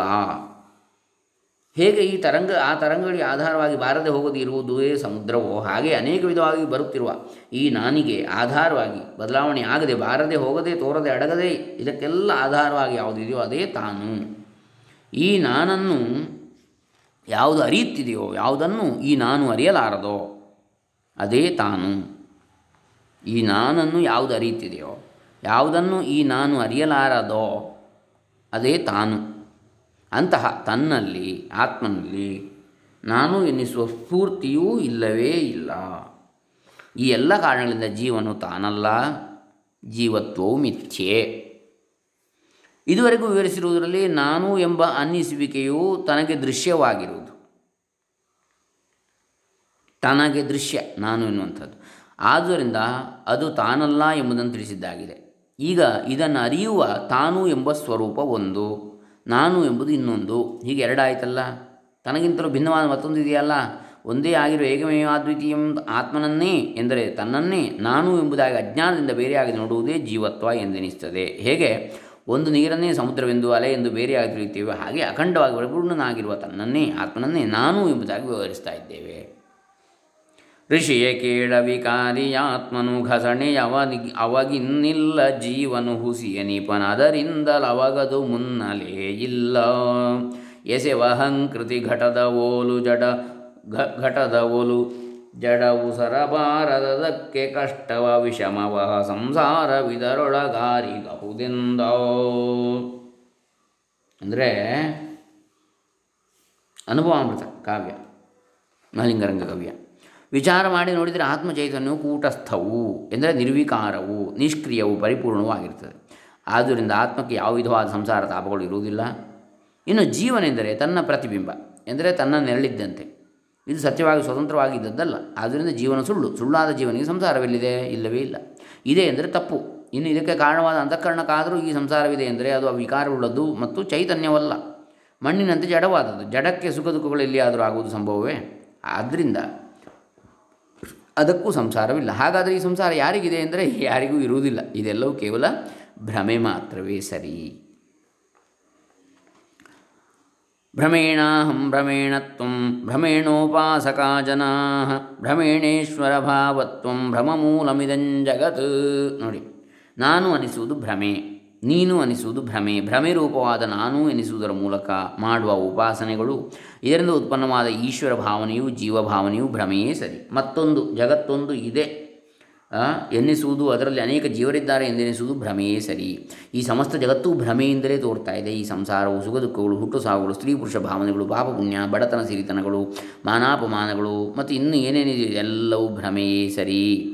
ಹೇಗೆ ಈ ತರಂಗ, ಆ ತರಂಗಗಳಿಗೆ ಆಧಾರವಾಗಿ ಬಾರದೆ ಹೋಗದೆ ಇರುವುದೇ ಸಮುದ್ರವೋ? ಹಾಗೆ ಅನೇಕ ವಿಧವಾಗಿ ಬರುತ್ತಿರುವ ಈ ನಾನಿಗೆ ಆಧಾರವಾಗಿ ಬದಲಾವಣೆ ಆಗದೆ ಬಾರದೆ ಹೋಗದೆ ತೋರದೆ ಅಡಗದೆ ಇದಕ್ಕೆಲ್ಲ ಆಧಾರವಾಗಿ ಯಾವುದಿದೆಯೋ ಅದೇ ತಾನು. ಈ ನಾನನ್ನು ಯಾವುದು ಅರಿಯುತ್ತಿದೆಯೋ, ಯಾವುದನ್ನು ಈ ನಾನು ಅರಿಯಲಾರದೋ, ಅದೇ ತಾನು. ಈ ನಾನನ್ನು ಯಾವುದು ಅರಿಯುತ್ತಿದೆಯೋ, ಯಾವುದನ್ನು ಈ ನಾನು ಅರಿಯಲಾರದೋ, ಅದೇ ತಾನು. ಅಂತಹ ತನ್ನಲ್ಲಿ, ಆತ್ಮನಲ್ಲಿ ನಾನು ಎನ್ನಿಸುವ ಸ್ಫೂರ್ತಿಯೂ ಇಲ್ಲವೇ ಇಲ್ಲ. ಈ ಎಲ್ಲ ಕಾರಣಗಳಿಂದ ಜೀವನು ತಾನಲ್ಲ ಜೀವತ್ವವು ಮಿಥ್ಯೆ. ಇದುವರೆಗೂ ವಿವರಿಸಿರುವುದರಲ್ಲಿ ನಾನು ಎಂಬ ಅನ್ನಿಸುವಿಕೆಯು ತನಗೆ ದೃಶ್ಯವಾಗಿರುವುದು. ತನಗೆ ದೃಶ್ಯ, ನಾನು ಎನ್ನುವಂಥದ್ದು. ಆದ್ದರಿಂದ ಅದು ತಾನಲ್ಲ ಎಂಬುದನ್ನು ತಿಳಿಸಿದ್ದಾಗಿದೆ. ಈಗ ಇದನ್ನು ಅರಿಯುವ ತಾನು ಎಂಬ ಸ್ವರೂಪ ಒಂದು. ನಾನು ಎಂಬುದು ಇನ್ನೊಂದು. ಹೀಗೆ ಎರಡಾಯಿತಲ್ಲ? ತನಗಿಂತಲೂ ಭಿನ್ನವಾದ ಮತ್ತೊಂದು ಇದೆಯಲ್ಲ? ಒಂದೇ ಆಗಿರುವ ಏಕಮೇವ ಅದ್ವಿತೀಯಂ ಆತ್ಮನನ್ನೇ ಎಂದರೆ ತನ್ನನ್ನೇ ನಾನು ಎಂಬುದಾಗಿ ಅಜ್ಞಾನದಿಂದ ಬೇರೆಯಾಗಿ ನೋಡುವುದೇ ಜೀವತ್ವ ಎಂದೆನಿಸ್ತದೆ. ಹೇಗೆ? ಒಂದು ನೀರನ್ನೇ ಸಮುದ್ರವೆಂದು ಅಲೆ ಎಂದು ಬೇರೆಯಾಗಿ ತಿಳಿಯುತ್ತೇವೆ. ಹಾಗೆ ಅಖಂಡವಾಗಿ ಪರಿಪೂರ್ಣನಾಗಿರುವ ತನ್ನನ್ನೇ, ಆತ್ಮನನ್ನೇ ನಾನು ಎಂಬುದಾಗಿ ವಿವರಿಸ್ತಾ ಇದ್ದೇವೆ. ಋಷಿಯ ಕೇಳ ವಿಕಾರಿಯಾತ್ಮನು ಘಸಣೆ ಅವನಿ ಅವಗಿನ್ನಿಲ್ಲ ಜೀವನು ಹುಸಿಯ ನಿಪನದರಿಂದಲವಗದು ಮುನ್ನಲೇ ಇಲ್ಲ. ಎಸೆವಹಂಕೃತಿ ಘಟದ ಓಲು ಜಡ ಘಟದ ಓಲು ಜಡವು ಸರಬಾರದಕ್ಕೆ ಕಷ್ಟವ ವಿಷಮವ ಸಂಸಾರವಿದರೊಳಗಾರಿಗಹುದೆಂದ ಅಂದರೆ ಅನುಭವಾಮೃತ ಕಾವ್ಯ, ಮಹಲಿಂಗರಂಗ ಕಾವ್ಯ. ವಿಚಾರ ಮಾಡಿ ನೋಡಿದರೆ ಆತ್ಮ ಚೈತನ್ಯವು ಕೂಟಸ್ಥವು ಎಂದರೆ ನಿರ್ವಿಕಾರವು, ನಿಷ್ಕ್ರಿಯವು, ಪರಿಪೂರ್ಣವೂ ಆಗಿರ್ತದೆ. ಆದ್ದರಿಂದ ಆತ್ಮಕ್ಕೆ ಯಾವ ವಿಧವಾದ ಸಂಸಾರ ತಾಪಗಳು ಇರುವುದಿಲ್ಲ. ಇನ್ನು ಜೀವನೆಂದರೆ ತನ್ನ ಪ್ರತಿಬಿಂಬ ಎಂದರೆ ತನ್ನ ನೆರಳಿದ್ದಂತೆ. ಇದು ಸತ್ಯವಾಗಿ ಸ್ವತಂತ್ರವಾಗಿದ್ದದ್ದಲ್ಲ. ಆದ್ದರಿಂದ ಜೀವನ ಸುಳ್ಳು, ಸುಳ್ಳಾದ ಜೀವನಿಗೆ ಸಂಸಾರವಿಲ್ಲಿದೆ, ಇಲ್ಲವೇ ಇಲ್ಲ. ಇದೆ ಎಂದರೆ ತಪ್ಪು. ಇನ್ನು ಇದಕ್ಕೆ ಕಾರಣವಾದ ಅಂತಃಕರಣಕ್ಕಾದರೂ ಈ ಸಂಸಾರವಿದೆ ಎಂದರೆ ಅದು ವಿಕಾರವುಳ್ಳದ್ದು ಮತ್ತು ಚೈತನ್ಯವಲ್ಲ. ಮಣ್ಣಿನಂತೆ ಜಡವಾದದ್ದು. ಜಡಕ್ಕೆ ಸುಖ ದುಃಖಗಳು ಎಲ್ಲಿಯಾದರೂ ಆಗುವುದು ಸಂಭವವೇ? ಆದ್ದರಿಂದ ಅದಕ್ಕೂ ಸಂಸಾರವಿಲ್ಲ. ಹಾಗಾದರೆ ಈ ಸಂಸಾರ ಯಾರಿಗಿದೆ ಅಂದರೆ ಯಾರಿಗೂ ಇರುವುದಿಲ್ಲ. ಇದೆಲ್ಲವೂ ಕೇವಲ ಭ್ರಮೆ ಮಾತ್ರವೇ ಸರಿ. ಭ್ರಮೇಣಾಹಂ ಭ್ರಮೇಣತ್ವಂ ಭ್ರಮೇಣೋಪಾಸಕಾ ಜನಾ ಭ್ರಮೇಣೇಶ್ವರ ಭ್ರಮ ಭ್ರಮಮೂಲಮಿದಂ ಜಗತ್. ನೋಡಿ, ನಾನು ಅನಿಸುವುದು ಭ್ರಮೆ. ನೀನು ಅನಿಸುವುದು ಭ್ರಮೆ. ಭ್ರಮೆ ರೂಪವಾದ ನಾನು ಎನಿಸುವುದರ ಮೂಲಕ ಮಾಡುವ ಉಪಾಸನೆಗಳು. ಇದರಿಂದ ಉತ್ಪನ್ನವಾದ ಈಶ್ವರ ಭಾವನೆಯು ಜೀವಭಾವನೆಯು ಭ್ರಮೆಯೇ ಸರಿ. ಮತ್ತೊಂದು, ಜಗತ್ತೊಂದು ಇದೆ. ಎನ್ನಿಸುವುದು ಅದರಲ್ಲಿ ಅನೇಕ ಜೀವರಿದ್ದಾರೆ ಎಂದೆನಿಸುವುದು ಭ್ರಮೆಯೇ ಸರಿ. ಈ ಸಮಸ್ತ ಜಗತ್ತು ಭ್ರಮೆಯಿಂದಲೇ ತೋರ್ತಾ ಇದೆ. ಈ ಸಂಸಾರವು ಸುಖ ದುಃಖಗಳು ಹುಟ್ಟು ಸಾವುಗಳು ಸ್ತ್ರೀ ಪುರುಷ ಭಾವನೆಗಳು, ಪಾಪ ಪುಣ್ಯ, ಬಡತನ ಸಿರಿತನಗಳು, ಮಾನಾಪಮಾನಗಳು, ಮತ್ತು ಇನ್ನು ಏನೇನಿದೆ, ಎಲ್ಲವೂ ಭ್ರಮೆಯೇ ಸರಿ.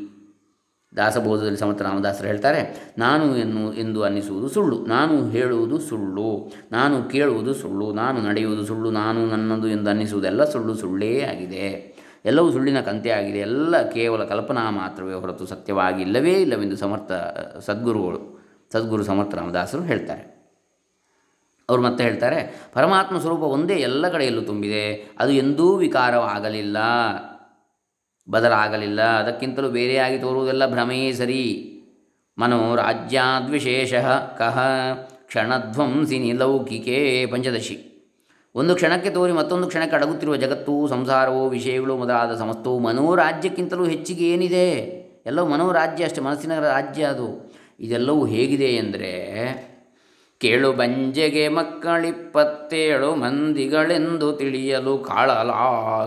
ದಾಸಬೋಧದಲ್ಲಿ ಸಮರ್ಥ ರಾಮದಾಸರು ಹೇಳ್ತಾರೆ, ನಾನು ಎನ್ನು, ಎಂದು ಅನ್ನಿಸುವುದು ಸುಳ್ಳು. ನಾನು ಹೇಳುವುದು ಸುಳ್ಳು. ನಾನು ಕೇಳುವುದು ಸುಳ್ಳು. ನಾನು ನಡೆಯುವುದು ಸುಳ್ಳು. ನಾನು ನನ್ನದು ಎಂದು ಅನ್ನಿಸುವುದೆಲ್ಲ ಸುಳ್ಳು ಸುಳ್ಳೇ ಆಗಿದೆ. ಎಲ್ಲವೂ ಸುಳ್ಳಿನ ಕಂತೆ ಆಗಿದೆ. ಎಲ್ಲ ಕೇವಲ ಕಲ್ಪನಾ ಮಾತ್ರವೇ ಹೊರತು ಸತ್ಯವಾಗಿ ಇಲ್ಲವೇ ಇಲ್ಲವೆಂದು ಸಮರ್ಥ, ಸದ್ಗುರುಗಳು, ಸದ್ಗುರು ಸಮರ್ಥ ರಾಮದಾಸರು ಹೇಳ್ತಾರೆ. ಅವರು ಮತ್ತೆ ಹೇಳ್ತಾರೆ, ಪರಮಾತ್ಮ ಸ್ವರೂಪ ಒಂದೇ ಎಲ್ಲ ಕಡೆಯಲ್ಲೂ ತುಂಬಿದೆ. ಅದು ಎಂದೂ ವಿಕಾರವಾಗಲಿಲ್ಲ. ಬದಲಾಗಲಿಲ್ಲ. ಅದಕ್ಕಿಂತಲೂ ಬೇರೆಯಾಗಿ ತೋರುವುದೆಲ್ಲ ಭ್ರಮೆಯೇ ಸರಿ. ಮನೋರಾಜ್ಯಾದ್ವಿಶೇಷ ಕಹ ಕ್ಷಣಧ್ವಂಸಿನಿ ಲೌಕಿಕೇ ಪಂಚದಶಿ. ಒಂದು ಕ್ಷಣಕ್ಕೆ ತೋರಿ ಮತ್ತೊಂದು ಕ್ಷಣಕ್ಕೆ ಅಡಗುತ್ತಿರುವ ಜಗತ್ತು ಸಂಸಾರವು ವಿಷಯಗಳು ಮೊದಲಾದ ಸಮಸ್ತವು ಮನೋರಾಜ್ಯಕ್ಕಿಂತಲೂ ಹೆಚ್ಚಿಗೆ ಏನಿದೆ? ಎಲ್ಲವೂ ಮನೋರಾಜ್ಯ ಅಷ್ಟೇ, ಮನಸ್ಸಿನ ರಾಜ್ಯ ಅದು. ಇದೆಲ್ಲವೂ ಹೇಗಿದೆ ಎಂದರೆ ಕೇಳು ಬಂಜೆಗೆ ಮಕ್ಕಳಿಪ್ಪತ್ತೇಳು ಮಂದಿಗಳೆಂದು ತಿಳಿಯಲು ಕಾಳಲ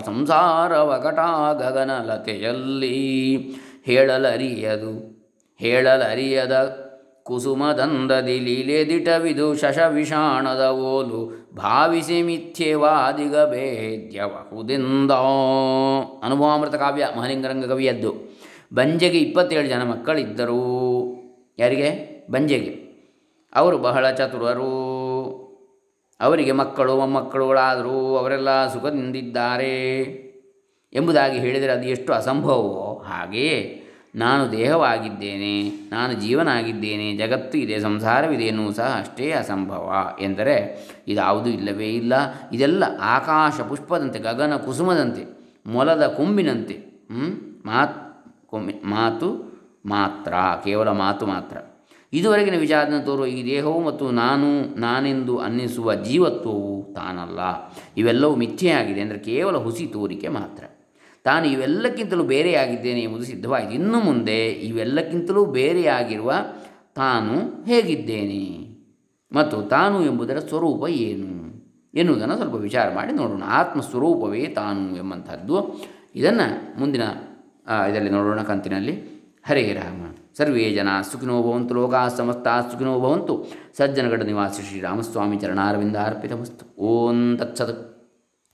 ಸಂಸಾರ ವಕಟ ಗಗನಲತೆಯಲ್ಲಿ ಹೇಳಲರಿಯದು. ಹೇಳಲರಿಯದ ಕುಸುಮದಂದದಿ ಲೀಲೆದಿಟವಿದು ಶಶವಿಷಾಣದ ಓಲು ಭಾವಿಸಿ ಮಿಥ್ಯವಾದಿಗ ಭೇದ್ಯಬಹುದೆಂದ. ಅನುಭವಾಮೃತ ಕಾವ್ಯ ಮಹಲಿಂಗರಂಗ ಕವಿಯದ್ದು. ಬಂಜೆಗೆ ಇಪ್ಪತ್ತೇಳು ಜನ ಮಕ್ಕಳಿದ್ದರು. ಯಾರಿಗೆ? ಬಂಜೆಗೆ. ಅವರು ಬಹಳ ಚತುರರು. ಅವರಿಗೆ ಮಕ್ಕಳು, ಮೊಮ್ಮಕ್ಕಳುಗಳಾದರೂ ಅವರೆಲ್ಲ ಸುಖದಿಂದಿದ್ದಾರೆ. ಎಂಬುದಾಗಿ ಹೇಳಿದರೆ ಅದು ಎಷ್ಟು ಅಸಂಭವವೋ ಹಾಗೆಯೇ ನಾನು ದೇಹವಾಗಿದ್ದೇನೆ, ನಾನು ಜೀವನಾಗಿದ್ದೇನೆ, ಜಗತ್ತು ಇದೆ, ಸಂಸಾರವಿದೆ ಎನ್ನುವು ಸಹ ಅಷ್ಟೇ ಅಸಂಭವ ಎಂದರೆ ಇದಾವುದೂ ಇಲ್ಲವೇ ಇಲ್ಲ. ಇದೆಲ್ಲ ಆಕಾಶ ಪುಷ್ಪದಂತೆ, ಗಗನ ಕುಸುಮದಂತೆ, ಮೊಲದ ಕೊಂಬಿನಂತೆ. ಮಾತು ಮಾತು ಮಾತ್ರ, ಕೇವಲ ಮಾತು ಮಾತ್ರ. ಇದುವರೆಗಿನ ವಿಚಾರದಿಂದ ತೋರುವ ಈ ದೇಹವು ಮತ್ತು ನಾನು, ನಾನೆಂದು ಅನ್ನಿಸುವ ಜೀವತ್ವವು ತಾನಲ್ಲ. ಇವೆಲ್ಲವೂ ಮಿಥ್ಯೆಯಾಗಿದೆ ಅಂದರೆ ಕೇವಲ ಹುಸಿ ತೋರಿಕೆ ಮಾತ್ರ. ತಾನು ಇವೆಲ್ಲಕ್ಕಿಂತಲೂ ಬೇರೆಯಾಗಿದ್ದೇನೆ ಎಂಬುದು ಸಿದ್ಧವಾಯಿತು ಇನ್ನು ಮುಂದೆ ಇವೆಲ್ಲಕ್ಕಿಂತಲೂ ಬೇರೆಯಾಗಿರುವ ತಾನು ಹೇಗಿದ್ದೇನೆ? ಮತ್ತು ತಾನು ಎಂಬುದರ ಸ್ವರೂಪ ಏನು? ಎನ್ನುವುದನ್ನು ಸ್ವಲ್ಪ ವಿಚಾರ ಮಾಡಿ ನೋಡೋಣ. ಆತ್ಮಸ್ವರೂಪವೇ ತಾನು ಎಂಬಂಥದ್ದು. ಇದನ್ನು ಮುಂದಿನ ಇದರಲ್ಲಿ ನೋಡೋಣ ಕಂತಿನಲ್ಲಿ. ಹರೇ ರಾಮ. ಸರ್ವೇ ಜನ ಸುಖಿನೋ ಭವಂತು, ಲೋಕಾ ಸಮಸ್ತ ಸುಖಿನೋ ಭವಂತು. ಸಜ್ಜನಗಡ ನಿವಾಸಿ ಶ್ರೀರಾಮಸ್ವಾಮಿ ಚರಣಾರವಿಂದ ಅರ್ಪಿತಮಸ್ತು ಓಂ ತತ್ಸತ್.